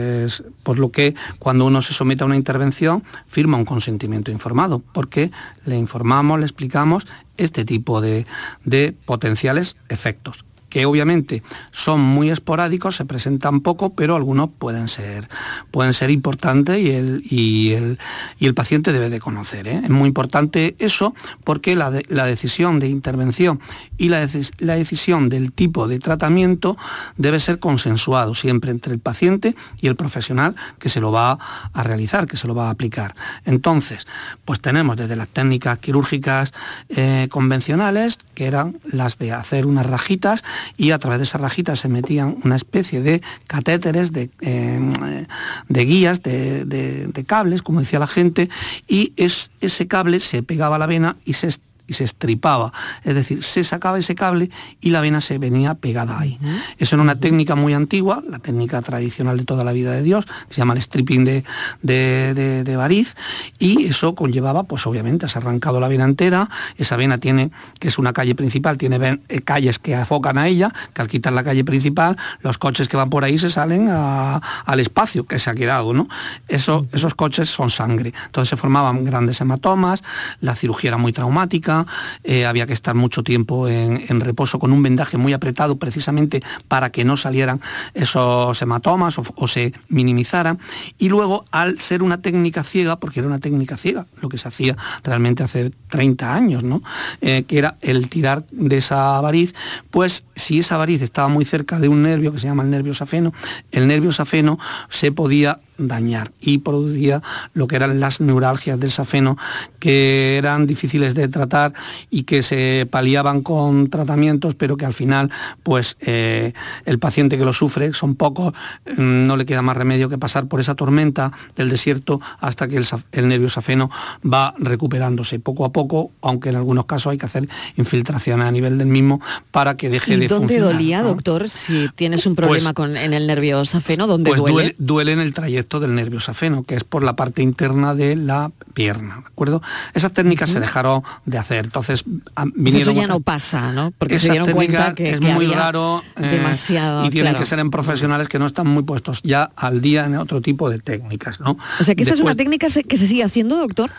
Por lo que cuando uno se somete a una intervención firma un consentimiento informado, porque le informamos, le explicamos este tipo de, de potenciales efectos que obviamente son muy esporádicos, se presentan poco, pero algunos pueden ser, pueden ser importantes y el, y el, y el paciente debe de conocer. ¿eh? Es muy importante eso porque la, la decisión de intervención y la, la, decisión del tipo de tratamiento debe ser consensuado siempre entre el paciente y el profesional que se lo va a realizar, que se lo va a aplicar. Entonces, pues tenemos desde las técnicas quirúrgicas eh, convencionales, que eran las de hacer unas rajitas, y a través de esas rajitas se metían una especie de catéteres, de, eh, de guías, de, de, de, cables, como decía la gente, y es, ese cable se pegaba a la vena y se y se estripaba, es decir, se sacaba ese cable y la vena se venía pegada ahí. Eso era una técnica muy antigua, la técnica tradicional de toda la vida de Dios, que se llama el stripping de, de, de, variz, y eso conllevaba, pues obviamente, has arrancado la vena entera, esa vena tiene, que es una calle principal, tiene eh, calles que afocan a ella, que al quitar la calle principal, los coches que van por ahí se salen al espacio que se ha quedado, ¿no? Eso, esos coches son sangre. Entonces se formaban grandes hematomas, la cirugía era muy traumática, eh, había que estar mucho tiempo en, reposo con un vendaje muy apretado precisamente para que no salieran esos hematomas o, se minimizaran. Y luego, al ser una técnica ciega, porque era una técnica ciega, lo que se hacía realmente hace 30 años, ¿no? Eh, que era el tirar de esa variz, pues si esa variz estaba muy cerca de un nervio que se llama el nervio safeno, el nervio safeno se podía dañar y producía lo que eran las neuralgias del safeno que eran difíciles de tratar y que se paliaban con tratamientos pero que al final pues eh, el paciente que lo sufre son pocos mm, no le queda más remedio que pasar por esa tormenta del desierto hasta que el, nervio safeno va recuperándose poco a poco aunque en algunos casos hay que hacer infiltraciones a nivel del mismo para que deje de dónde funcionar. dolía doctor si tienes un pues problema con, en el nervio safeno dónde pues duele? duele en el trayecto del nervio safeno, que es por la parte interna de la pierna, ¿de acuerdo? Esas técnicas se dejaron de hacer, entonces pues vinieron... Eso ya no pasa, ¿no? Porque se dieron cuenta que, es muy raro eh, demasiado, y tienen que ser en profesionales que no están muy puestos ya al día en otro tipo de técnicas, ¿no? O sea que esta es una técnica que se sigue haciendo, doctor.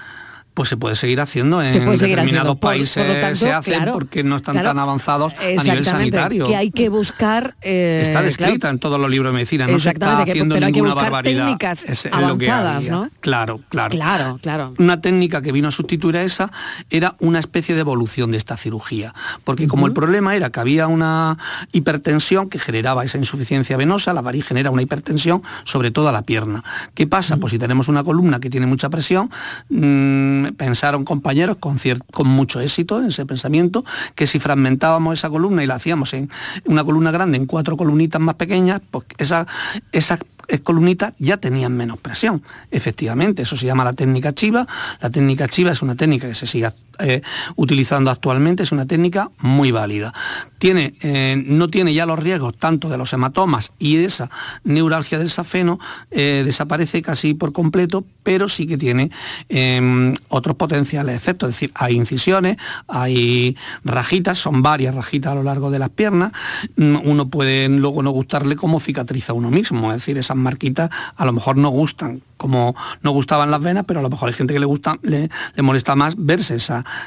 Pues se puede seguir haciendo en determinados países se hacen porque no están tan avanzados a nivel sanitario. Que hay que buscar eh, está descrita en todos los libros de medicina, no se está haciendo pero ninguna hay que barbaridad. Técnicas es, avanzadas, ¿no? Claro, claro. Claro, claro. Una técnica que vino a sustituir a esa era una especie de evolución de esta cirugía, porque como el problema era que había una hipertensión que generaba esa insuficiencia venosa, la variz genera una hipertensión sobre toda la pierna. ¿Qué pasa? Pues si tenemos una columna que tiene mucha presión, mmm, pensaron compañeros con, mucho éxito en ese pensamiento, que si fragmentábamos esa columna y la hacíamos en una columna grande en cuatro columnitas más pequeñas, pues esa, esas columnitas ya tenían menos presión. Efectivamente, eso se llama la técnica chiva. La técnica chiva es una técnica que se sigue eh, utilizando actualmente, es una técnica muy válida. Tiene, eh, no tiene ya los riesgos tanto de los hematomas y esa neuralgia del safeno, eh, desaparece casi por completo, pero sí que tiene em, otros potenciales efectos, es decir, hay incisiones, hay rajitas, son varias rajitas a lo largo de las piernas, mm, uno puede luego no gustarle cómo cicatriza uno mismo, es decir, esas marquitas a lo mejor no gustan, como no gustaban las venas, pero a lo mejor hay gente que le gusta, le, molesta más verse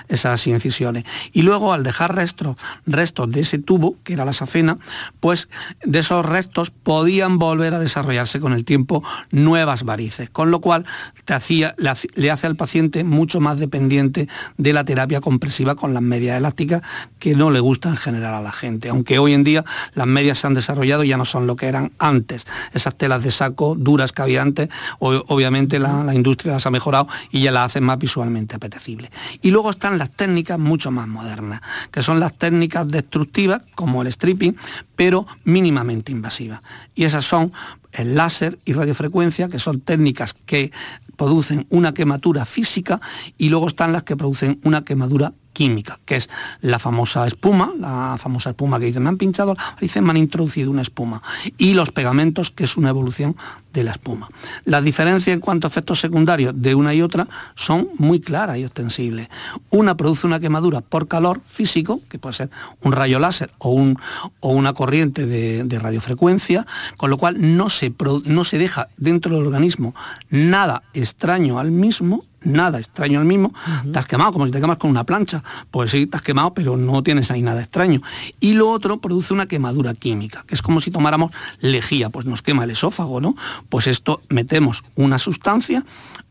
esas incisiones. Y luego al dejar restos, restos de ese tubo, que era la safena, pues de esos restos podían volver a desarrollarse con el tiempo nuevas varices, con lo cual te hacía, le, hace al paciente mucho más dependiente de la terapia compresiva con las medias elásticas que no le gusta en general a la gente, aunque hoy en día las medias se han desarrollado y ya no son lo que eran antes, esas telas de saco duras que había antes, obviamente la, industria las ha mejorado y ya las hace más visualmente apetecible. Y luego están las técnicas mucho más modernas, que son las técnicas destructivas, como el stripping, pero mínimamente invasivas. Y esas son el láser y radiofrecuencia, que son técnicas que producen una quemadura física y luego están las que producen una quemadura química, que es la famosa espuma, la famosa espuma que dicen, me han pinchado, dicen, me han introducido una espuma, y los pegamentos, que es una evolución de la espuma. Las diferencias en cuanto a efectos secundarios de una y otra son muy claras y ostensibles. Una produce una quemadura por calor físico, que puede ser un rayo láser o, un, o una corriente de, de, radiofrecuencia, con lo cual no se, no se deja dentro del organismo nada extraño al mismo, nada extraño al mismo, te has quemado como si te quemas con una plancha. Pues sí, te has quemado, pero no tienes ahí nada extraño. Y lo otro produce una quemadura química, que es como si tomáramos lejía, pues nos quema el esófago, ¿no? Pues esto metemos una sustancia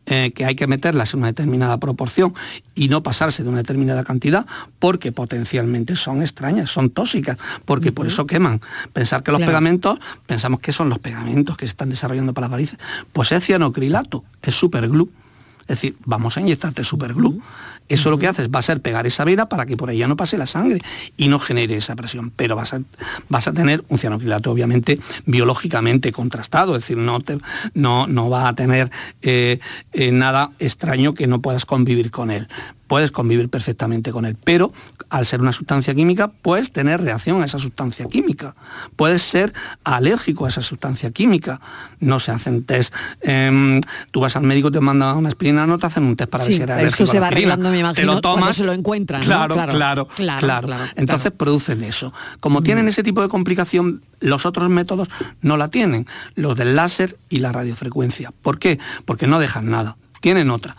eh, que hay que meterlas en una determinada proporción y no pasarse de una determinada cantidad porque potencialmente son extrañas, son tóxicas, porque por eso queman. Pensar que los pegamentos, pensamos que son los pegamentos que se están desarrollando para las varices, pues es cianocrilato, es superglue es decir, vamos a inyectarte superglue. Eso lo que haces va a ser pegar esa vena para que por ella no pase la sangre y no genere esa presión. Pero vas a, vas a tener un cianocrilato obviamente biológicamente contrastado, es decir, no, te, no, no va a tener eh, eh, nada extraño que no puedas convivir con él puedes convivir perfectamente con él, pero al ser una sustancia química puedes tener reacción a esa sustancia química, puedes ser alérgico a esa sustancia química, no se hacen test, em, tú vas al médico, te manda una aspirina, no te hacen un test para ver si eres alérgico esto se va arreglando, me imagino, lo tomas, se lo encuentran. Claro, claro, claro, claro, Entonces producen eso. Como tienen ese tipo de complicación, los otros métodos no la tienen, los del láser y la radiofrecuencia. ¿Por qué? Porque no dejan nada tienen otra.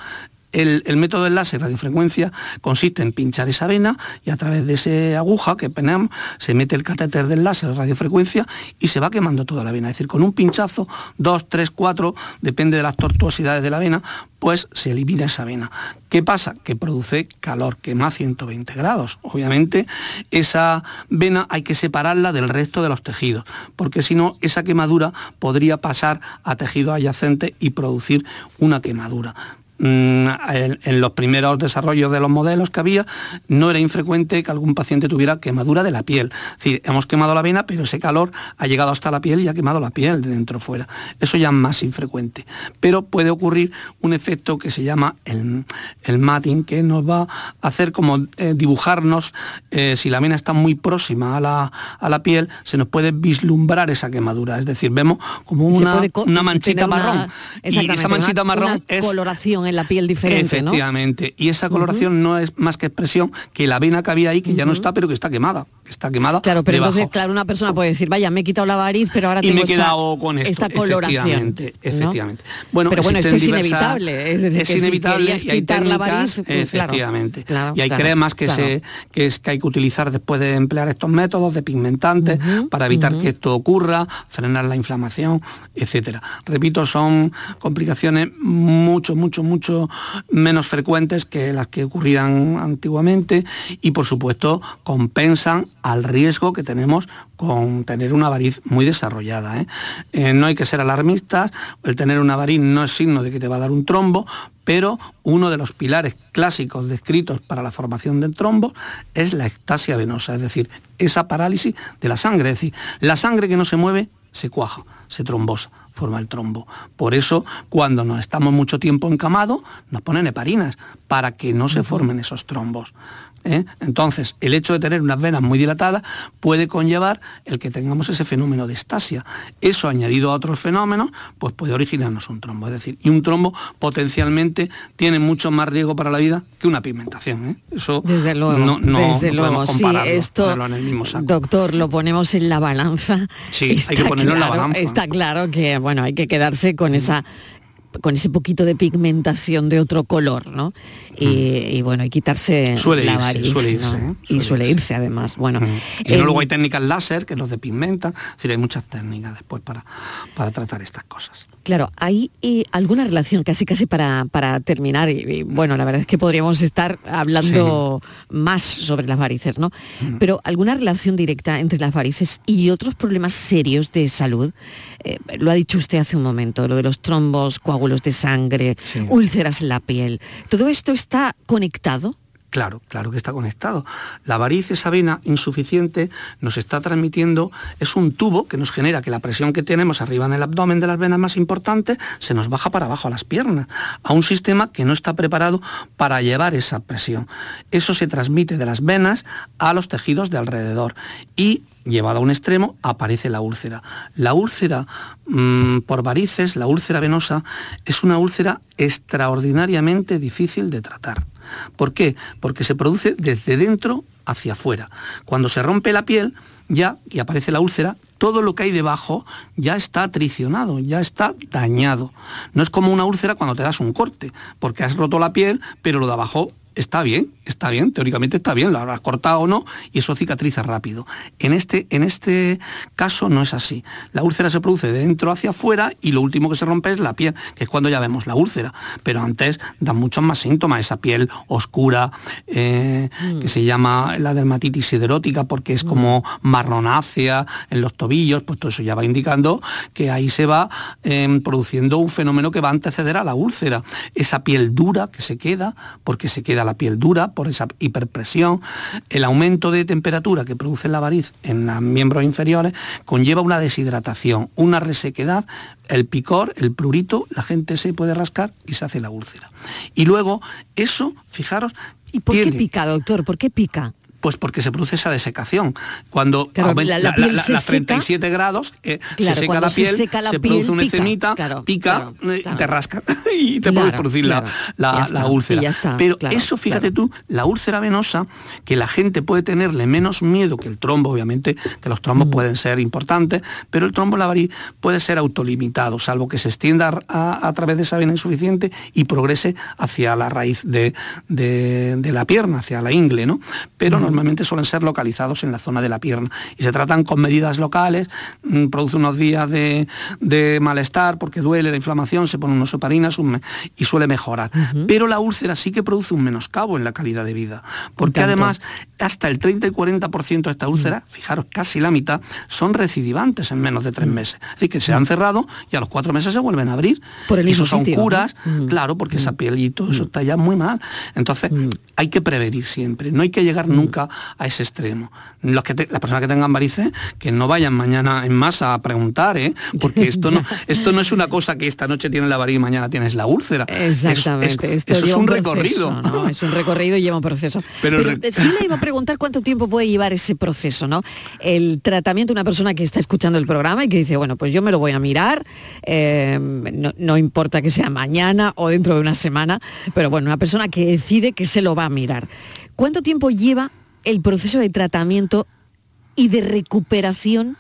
El, método de láser radiofrecuencia consiste en pinchar esa vena y a través de esa aguja que penamos se mete el catéter del láser radiofrecuencia y se va quemando toda la vena. Es decir, con un pinchazo, dos, tres, cuatro, depende de las tortuosidades de la vena, pues se elimina esa vena. ¿Qué pasa? Que produce calor, quema a 120 grados. Obviamente esa vena hay que separarla del resto de los tejidos, porque si no, esa quemadura podría pasar a tejido adyacente y producir una quemadura. Mm, en, los primeros desarrollos de los modelos que había, no era infrecuente que algún paciente tuviera quemadura de la piel. Es decir, hemos quemado la vena, pero ese calor ha llegado hasta la piel y ha quemado la piel de dentro fuera. Eso ya es más infrecuente. Pero puede ocurrir un efecto que se llama el, el matting, que nos va a hacer como eh, dibujarnos, eh, si la vena está muy próxima a la, a la, piel, se nos puede vislumbrar esa quemadura. Es decir, vemos como una, una manchita marrón. y esa manchita marrón es coloración en la piel diferente, Efectivamente. Y esa coloración no es más que expresión que la vena que había ahí, que ya no está, pero que está quemada. Que está quemada. Claro, pero entonces, claro, una persona puede decir, vaya, me he quitado la variz, pero ahora y me he quedado con esta coloración. Efectivamente, efectivamente. Bueno, pero bueno, esto es inevitable. Es, decir, es inevitable y hay técnicas, la variz, pues, efectivamente. y hay cremas que, se, que, es, que hay que utilizar después de emplear estos métodos de pigmentantes para evitar que esto ocurra, frenar la inflamación, etcétera. Repito, son complicaciones mucho, mucho, mucho menos frecuentes que las que ocurrían antiguamente y por supuesto compensan al riesgo que tenemos con tener una variz muy desarrollada. ¿eh? Eh, no hay que ser alarmistas, el tener una variz no es signo de que te va a dar un trombo, pero uno de los pilares clásicos descritos para la formación del trombo es la ectasia venosa, es decir, esa parálisis de la sangre, es decir, la sangre que no se mueve se cuaja, se trombosa forma el trombo. Por eso, cuando nos estamos mucho tiempo encamados, nos ponen heparinas para que no se formen esos trombos. ¿Eh? Entonces, el hecho de tener unas venas muy dilatadas puede conllevar el que tengamos ese fenómeno de estasia. Eso añadido a otros fenómenos, pues puede originarnos un trombo. Es decir, y un trombo potencialmente tiene mucho más riesgo para la vida que una pigmentación. ¿eh? Eso desde luego, no, desde luego. Sí, esto, en el mismo saco. Doctor, lo ponemos en la balanza. Sí, hay que ponerlo en la balanza. Está claro que bueno, hay que quedarse con esa con ese poquito de pigmentación de otro color, ¿no? Y, bueno, y quitarse suele la irse, variz, suele irse, ¿no? y suele irse. además. Bueno, y luego hay técnicas láser que los depigmentan, es decir, hay muchas técnicas después para, para tratar estas cosas. Claro, ¿hay eh, alguna relación, casi casi para, para terminar, y, bueno, la verdad es que podríamos estar hablando más sobre las varices, ¿no? Pero alguna relación directa entre las varices y otros problemas serios de salud, eh, lo ha dicho usted hace un momento, lo de los trombos, coágulos de sangre, úlceras en la piel, ¿todo esto está conectado? Claro, claro que está conectado. La variz, esa vena insuficiente, nos está transmitiendo, es un tubo que nos genera que la presión que tenemos arriba en el abdomen de las venas más importantes se nos baja para abajo a las piernas, a un sistema que no está preparado para llevar esa presión. Eso se transmite de las venas a los tejidos de alrededor y llevado a un extremo, aparece la úlcera. La úlcera mm, por varices, la úlcera venosa, es una úlcera extraordinariamente difícil de tratar. ¿Por qué? Porque se produce desde dentro hacia afuera. Cuando se rompe la piel, ya, y aparece la úlcera, todo lo que hay debajo ya está atricionado, ya está dañado. No es como una úlcera cuando te das un corte, porque has roto la piel, pero lo de abajo está bien, está bien, teóricamente está bien, lo habrás cortado o no y eso cicatriza rápido. En este, en este caso no es así. La úlcera se produce de dentro hacia afuera y lo último que se rompe es la piel, que es cuando ya vemos la úlcera. Pero antes dan muchos más síntomas, esa piel oscura eh, que se llama la dermatitis siderótica porque es como marronácea en los tobillos, pues todo eso ya va indicando que ahí se va em, produciendo un fenómeno que va a anteceder a la úlcera. Esa piel dura que se queda porque se queda la piel dura por esa hiperpresión, el aumento de temperatura que produce la variz en los miembros inferiores conlleva una deshidratación, una resequedad, el picor, el prurito, la gente se puede rascar y se hace la úlcera. Y luego eso, fijaros, ¿Y por qué pica, doctor? ¿Por qué pica? Pues porque se produce esa desecación. Cuando aumenta la, las 37 grados, eh, se seca la piel, se, produce una pica, pica, eh, te rasca y te puedes producir la, úlcera. Pero eso, fíjate tú, la úlcera venosa, que la gente puede tenerle menos miedo que el trombo, obviamente, que los trombos mm. pueden ser importantes, pero el trombo la puede ser autolimitado, salvo que se extienda a, través de esa vena insuficiente y progrese hacia la raíz de, la pierna, hacia la ingle, ¿no? Pero no normalmente suelen ser localizados en la zona de la pierna y se tratan con medidas locales, mm, produce unos días de, malestar porque duele la inflamación, se pone unos heparinas y suele mejorar. Pero la úlcera sí que produce un menoscabo en la calidad de vida, porque además hasta el 30 y 40% de esta úlcera, fijaros, casi la mitad, son recidivantes en menos de tres meses. Es decir, que se han cerrado y a los cuatro meses se vuelven a abrir. Por el y eso son curas, claro, porque esa piel y todo eso está ya muy mal. Entonces, hay que prevenir siempre, no hay que llegar nunca a ese extremo. Los que las personas que tengan varices, que no vayan mañana en masa a preguntar, ¿eh? porque esto no, esto no es una cosa que esta noche tiene la variz y mañana tienes tienes la úlcera. Exactamente. Es, eso es un, recorrido. Es un recorrido y lleva un proceso. Pero, sí le iba a preguntar cuánto tiempo puede llevar ese proceso, ¿no? El tratamiento de una persona que está escuchando el programa y que dice, bueno, pues yo me lo voy a mirar, eh, no, importa que sea mañana o dentro de una semana, pero bueno, una persona que decide que se lo va a mirar. ¿Cuánto tiempo lleva el proceso de tratamiento y de recuperación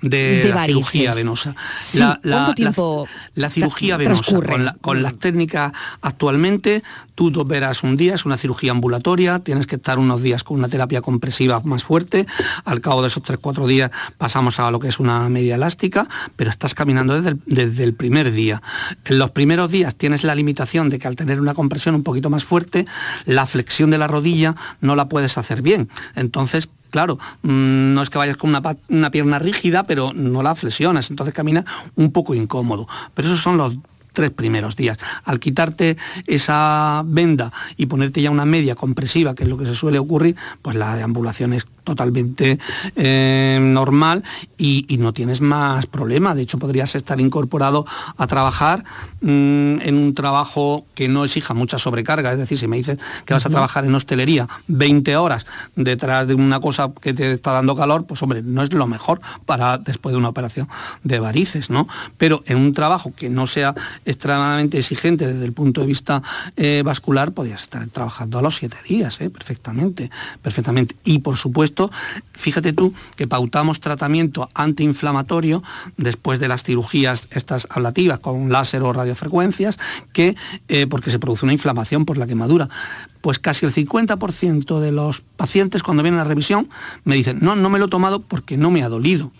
de, la cirugía venosa. la, ¿Cuánto tiempo la, cirugía venosa con, las técnicas actualmente, tú verás un día, es una cirugía ambulatoria, tienes que estar unos días con una terapia compresiva más fuerte, al cabo de esos 3-4 días pasamos a lo que es una media elástica, pero estás caminando desde el, desde el primer día. En los primeros días tienes la limitación de que al tener una compresión un poquito más fuerte, la flexión de la rodilla no la puedes hacer bien. Entonces claro, mm, no es que vayas con una, pierna rígida, pero no la flexionas, entonces camina un poco incómodo. Pero esos son los tres primeros días. Al quitarte esa venda y ponerte ya una media compresiva, que es lo que se suele ocurrir, pues la deambulación es totalmente eh, normal y, no tienes más problema. De hecho, podrías estar incorporado a trabajar mm, en un trabajo que no exija mucha sobrecarga. Es decir, si me dices que vas a trabajar en hostelería 20 horas detrás de una cosa que te está dando calor, pues hombre, no es lo mejor para después de una operación de varices, ¿no? Pero en un trabajo que no sea extremadamente exigente desde el punto de vista eh, vascular, podrías estar trabajando a los 7 días, ¿eh? perfectamente, perfectamente. Y por supuesto, fíjate tú que pautamos tratamiento antiinflamatorio después de las cirugías estas ablativas con láser o radiofrecuencias, que, eh, porque se produce una inflamación por la quemadura. Pues casi el 50% de los pacientes cuando vienen a la revisión me dicen, no, no me lo he tomado porque no me ha dolido.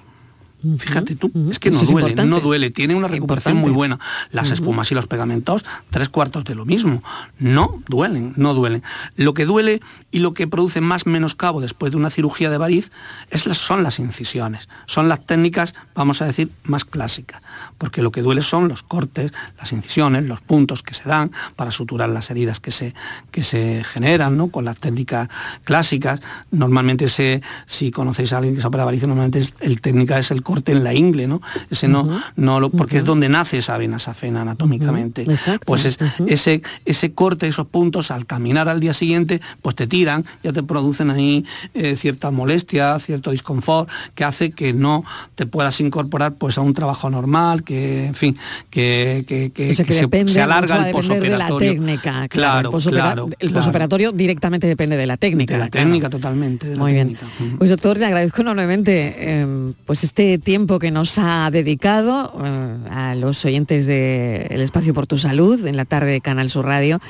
Fíjate tú, es que no duele, no duele, tiene una recuperación muy buena. Las espumas y los pegamentos, tres cuartos de lo mismo. No duelen, no duelen. Lo que duele y lo que produce más menoscabo después de una cirugía de variz es son las incisiones. Son las técnicas, vamos a decir, más clásicas. Porque lo que duele son los cortes, las incisiones, los puntos que se dan para suturar las heridas que se, que se generan ¿no? con las técnicas clásicas. Normalmente, se, si conocéis a alguien que se opera varices, normalmente el técnica es el corte en la ingle, ¿no? Ese no, no lo, porque es donde nace esa vena safena anatómicamente. Pues es, ese, ese corte, esos puntos, al caminar al día siguiente, pues te tiran, ya te producen ahí eh, cierta molestia, cierto disconfort, que hace que no te puedas incorporar pues a un trabajo normal, que, en fin, que, que, se, alarga el posoperatorio. De la técnica, claro, claro, el, posoperatorio directamente depende de la técnica. De la técnica, totalmente. Muy bien. Pues doctor, le agradezco enormemente em, pues este tiempo que nos ha dedicado eh, a los oyentes del Espacio por tu Salud en la tarde de Canal Sur Radio.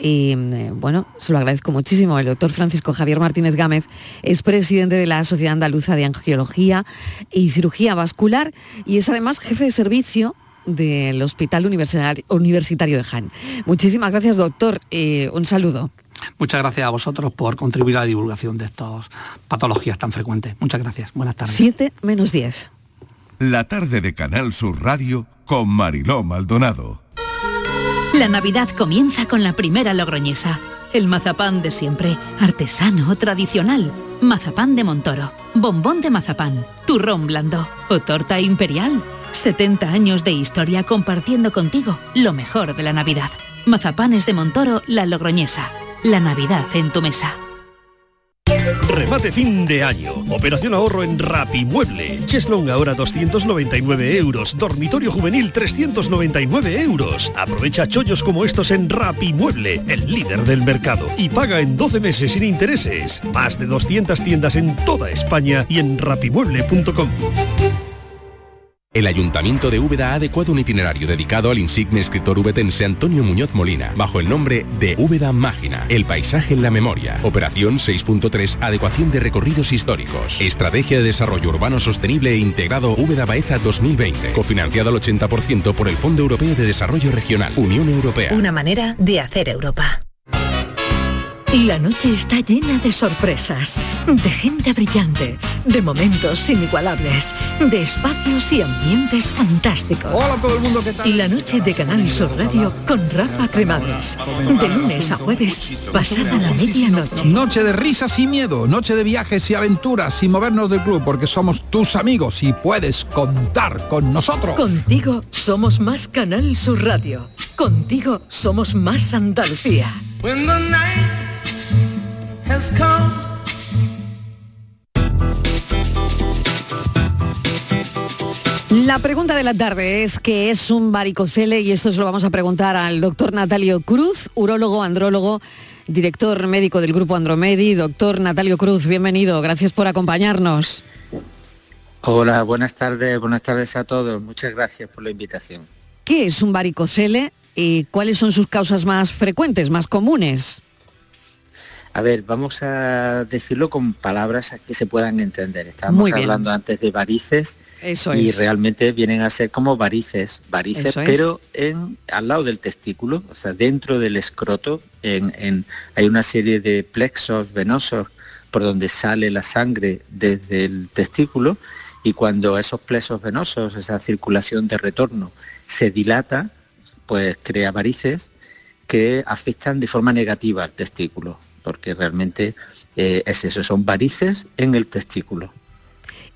Y eh, bueno, se lo agradezco muchísimo. El doctor Francisco Javier Martínez Gámez es presidente de la Sociedad Andaluza de Angiología y Cirugía Vascular y es además jefe de servicio del Hospital Universitario de Jaén. Muchísimas gracias, doctor. y un saludo. Muchas gracias a vosotros por contribuir a la divulgación de estas patologías tan frecuentes. Muchas gracias. Buenas tardes. 7 menos 10. La tarde de Canal Sur Radio con Mariló Maldonado. La Navidad comienza con la primera logroñesa. El mazapán de siempre, artesano, tradicional. Mazapán de Montoro, bombón de mazapán, turrón blando o torta imperial. 70 años de historia compartiendo contigo lo mejor de la Navidad. Mazapanes de Montoro, la logroñesa. La Navidad en tu mesa. Remate fin de año. Operación ahorro en Rapimueble. Cheslong ahora 299 euros. Dormitorio juvenil 399 euros. Aprovecha chollos como estos en Rapimueble, el líder del mercado. Y paga en 12 meses sin intereses. Más de 200 tiendas en toda España y en rapimueble.com. El Ayuntamiento de Úbeda ha adecuado un itinerario dedicado al insigne escritor ubetense Antonio Muñoz Molina, bajo el nombre de Úbeda Mágina, el paisaje en la memoria. Operación 6.3, adecuación de recorridos históricos. Estrategia de desarrollo urbano sostenible e integrado Úbeda Baeza 2020, cofinanciado al 80% por el Fondo Europeo de Desarrollo Regional, Unión Europea. Una manera de hacer Europa. La noche está llena de sorpresas, de gente brillante, de momentos inigualables, de espacios y ambientes fantásticos. Hola a todo el mundo, ¿qué tal? La noche de Canal Sur Radio con Rafa Cremades. De lunes a jueves, pasada la medianoche. Noche de risas y miedo, noche de viajes y aventuras sin movernos del club porque somos tus amigos y puedes contar con nosotros. Contigo somos más Canal Sur Radio. Contigo somos más Andalucía. La pregunta de la tarde es qué es un varicocele y esto se lo vamos a preguntar al doctor Natalio Cruz, urólogo, andrólogo, director médico del grupo Andromedi. Doctor Natalio Cruz, bienvenido, gracias por acompañarnos. Hola, buenas tardes, buenas tardes a todos. Muchas gracias por la invitación. ¿Qué es un varicocele y cuáles son sus causas más frecuentes, más comunes? A ver, vamos a decirlo con palabras que se puedan entender. Estábamos hablando antes de varices y realmente vienen a ser como varices, varices, pero en al lado del testículo, o sea, dentro del escroto, en, hay una serie de plexos venosos por donde sale la sangre desde el testículo y cuando esos plexos venosos, esa circulación de retorno, se dilata, pues crea varices que afectan de forma negativa al testículo porque realmente eh, es eso, son varices en el testículo.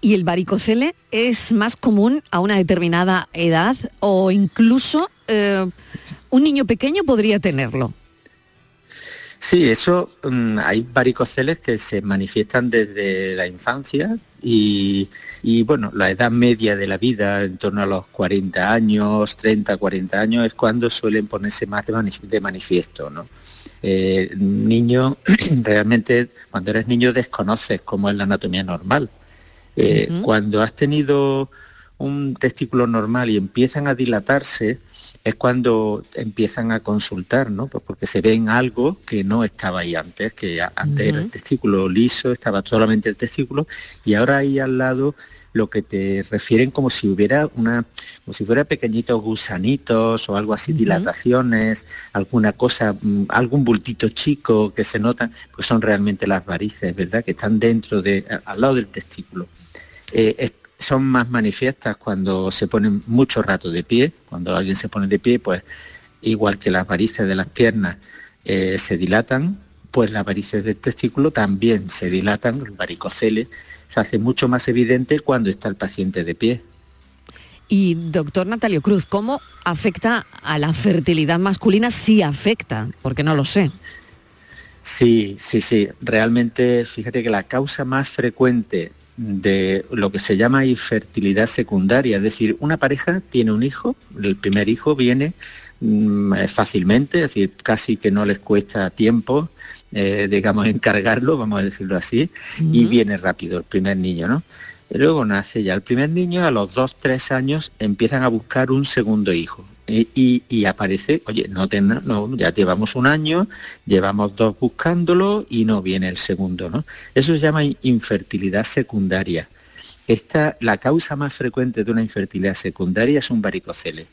¿Y el varicocele es más común a una determinada edad o incluso eh, un niño pequeño podría tenerlo? Sí, eso mm, hay varicoceles que se manifiestan desde la infancia y, bueno, la edad media de la vida, en torno a los 40 años, 30, 40 años, es cuando suelen ponerse más de, manifiesto. ¿no? Eh, niño, realmente cuando eres niño desconoces cómo es la anatomía normal. Eh, cuando has tenido un testículo normal y empiezan a dilatarse, es cuando empiezan a consultar, ¿no? Pues porque se ven algo que no estaba ahí antes, que antes era el testículo liso, estaba solamente el testículo, y ahora ahí al lado lo que te refieren como si hubiera una, como si fuera pequeñitos gusanitos o algo así, dilataciones, alguna cosa, mm, algún bultito chico que se notan, pues son realmente las varices, ¿verdad? Que están dentro de, al lado del testículo. Eh, son más manifiestas cuando se ponen mucho rato de pie, cuando alguien se pone de pie, pues igual que las varices de las piernas eh, se dilatan, pues las varices del testículo también se dilatan, el varicocele se hace mucho más evidente cuando está el paciente de pie. Y doctor Natalio Cruz, ¿cómo afecta a la fertilidad masculina? Sí afecta, porque no lo sé. Sí, sí, sí. Realmente, fíjate que la causa más frecuente de lo que se llama infertilidad secundaria, es decir, una pareja tiene un hijo, el primer hijo viene mm, fácilmente, es decir, casi que no les cuesta tiempo, eh, digamos, encargarlo, vamos a decirlo así, y viene rápido el primer niño, ¿no? luego nace ya el primer niño, a los dos, tres años empiezan a buscar un segundo hijo. Y, aparece, oye, no, no, ya llevamos un año, llevamos dos buscándolo y no viene el segundo, ¿no? Eso se llama infertilidad secundaria. Esta, la causa más frecuente de una infertilidad secundaria es un varicocele,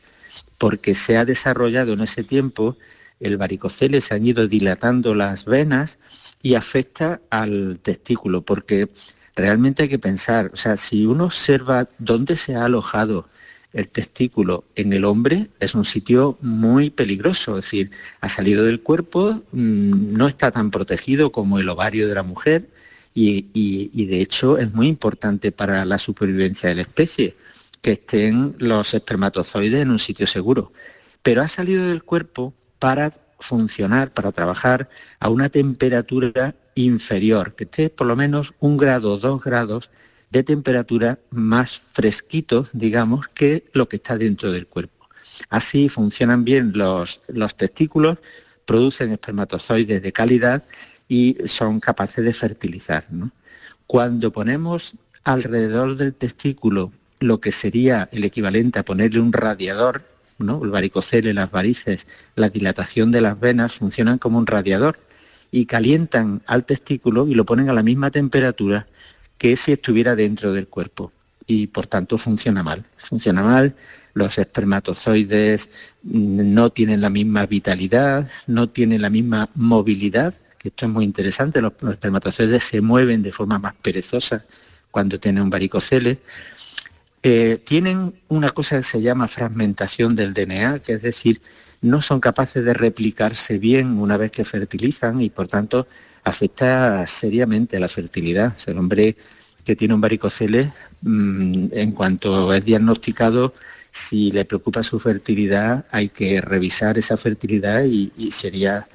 porque se ha desarrollado en ese tiempo el varicocele, se han ido dilatando las venas y afecta al testículo, porque realmente hay que pensar, o sea, si uno observa dónde se ha alojado el testículo en el hombre es un sitio muy peligroso, es decir, ha salido del cuerpo, mm, no está tan protegido como el ovario de la mujer y, de hecho es muy importante para la supervivencia de la especie que estén los espermatozoides en un sitio seguro. Pero ha salido del cuerpo para funcionar, para trabajar a una temperatura inferior, que esté por lo menos un grado o dos grados de temperatura más fresquitos, digamos, que lo que está dentro del cuerpo. Así funcionan bien los, los testículos, producen espermatozoides de calidad y son capaces de fertilizar. Cuando ponemos alrededor del testículo lo que sería el equivalente a ponerle un radiador, ¿no? el varicocele, las varices, la dilatación de las venas funcionan como un radiador y calientan al testículo y lo ponen a la misma temperatura que si estuviera dentro del cuerpo y por tanto funciona mal. Funciona mal, los espermatozoides no tienen la misma vitalidad, no tienen la misma movilidad, que esto es muy interesante, los, espermatozoides se mueven de forma más perezosa cuando tienen un varicocele. Eh, tienen una cosa que se llama fragmentación del DNA, que es decir, no son capaces de replicarse bien una vez que fertilizan y por tanto afecta seriamente a la fertilidad. el hombre que tiene un varicocele, mm, en cuanto es diagnosticado, si le preocupa su fertilidad, hay que revisar esa fertilidad y, sería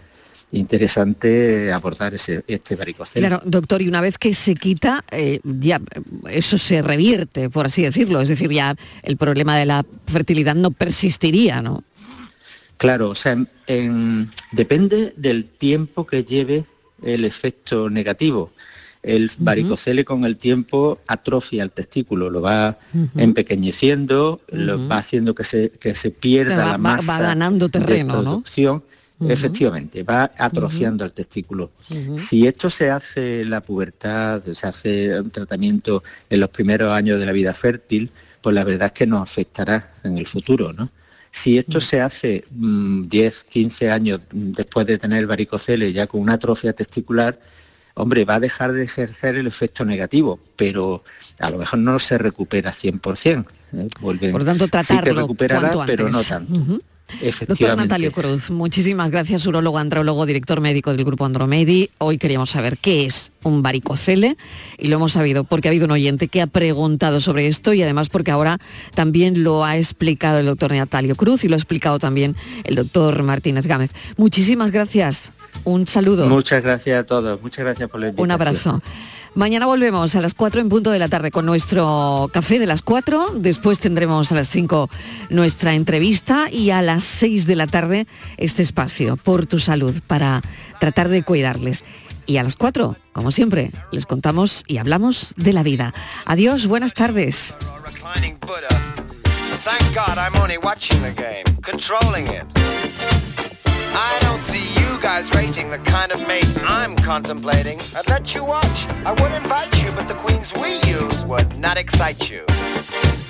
interesante abordar ese, este varicocele. Claro, doctor, y una vez que se quita, eh, ya eso se revierte, por así decirlo, es decir, ya el problema de la fertilidad no persistiría, ¿no? Claro, o sea, depende del tiempo que lleve el efecto negativo. El varicocele con el tiempo atrofia el testículo, lo va empequeñeciendo, lo va haciendo que se, que se pierda la masa ganando terreno, de producción. Efectivamente, va atrofiando el testículo. Si esto se hace en la pubertad, se hace un tratamiento en los primeros años de la vida fértil, pues la verdad es que nos afectará en el futuro, ¿no? Si esto se hace 10, mm, 15 años después de tener varicocele ya con una atrofia testicular, hombre, va a dejar de ejercer el efecto negativo, pero a lo mejor no se recupera 100%. ¿eh? Por tanto, tratarlo sí que recuperará, pero no tanto. Doctor Natalio Cruz, muchísimas gracias, urólogo, andrólogo, director médico del Grupo Andromedi. Hoy queríamos saber qué es un varicocele y lo hemos sabido porque ha habido un oyente que ha preguntado sobre esto y además porque ahora también lo ha explicado el doctor Natalio Cruz y lo ha explicado también el doctor Martínez Gámez. Muchísimas gracias. Un saludo. Muchas gracias a todos. Muchas gracias por la invitación. Un abrazo. Mañana volvemos a las 4 en punto de la tarde con nuestro café de las 4. Después tendremos a las 5 nuestra entrevista y a las 6 de la tarde este espacio por tu salud para tratar de cuidarles. Y a las 4, como siempre, les contamos y hablamos de la vida. Adiós, buenas tardes. The kind of mate I'm contemplating. I'd let you watch, I would invite you, but the queens we use would not excite you.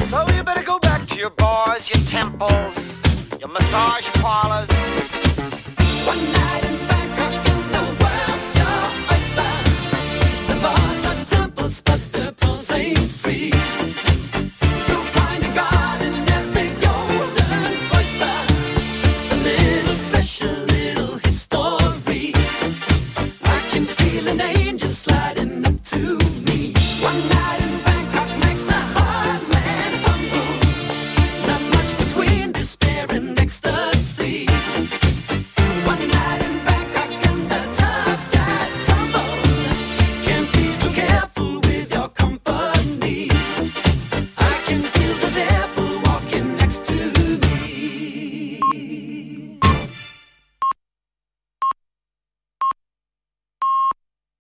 So you better go back to your bars, your temples, your massage parlors. One night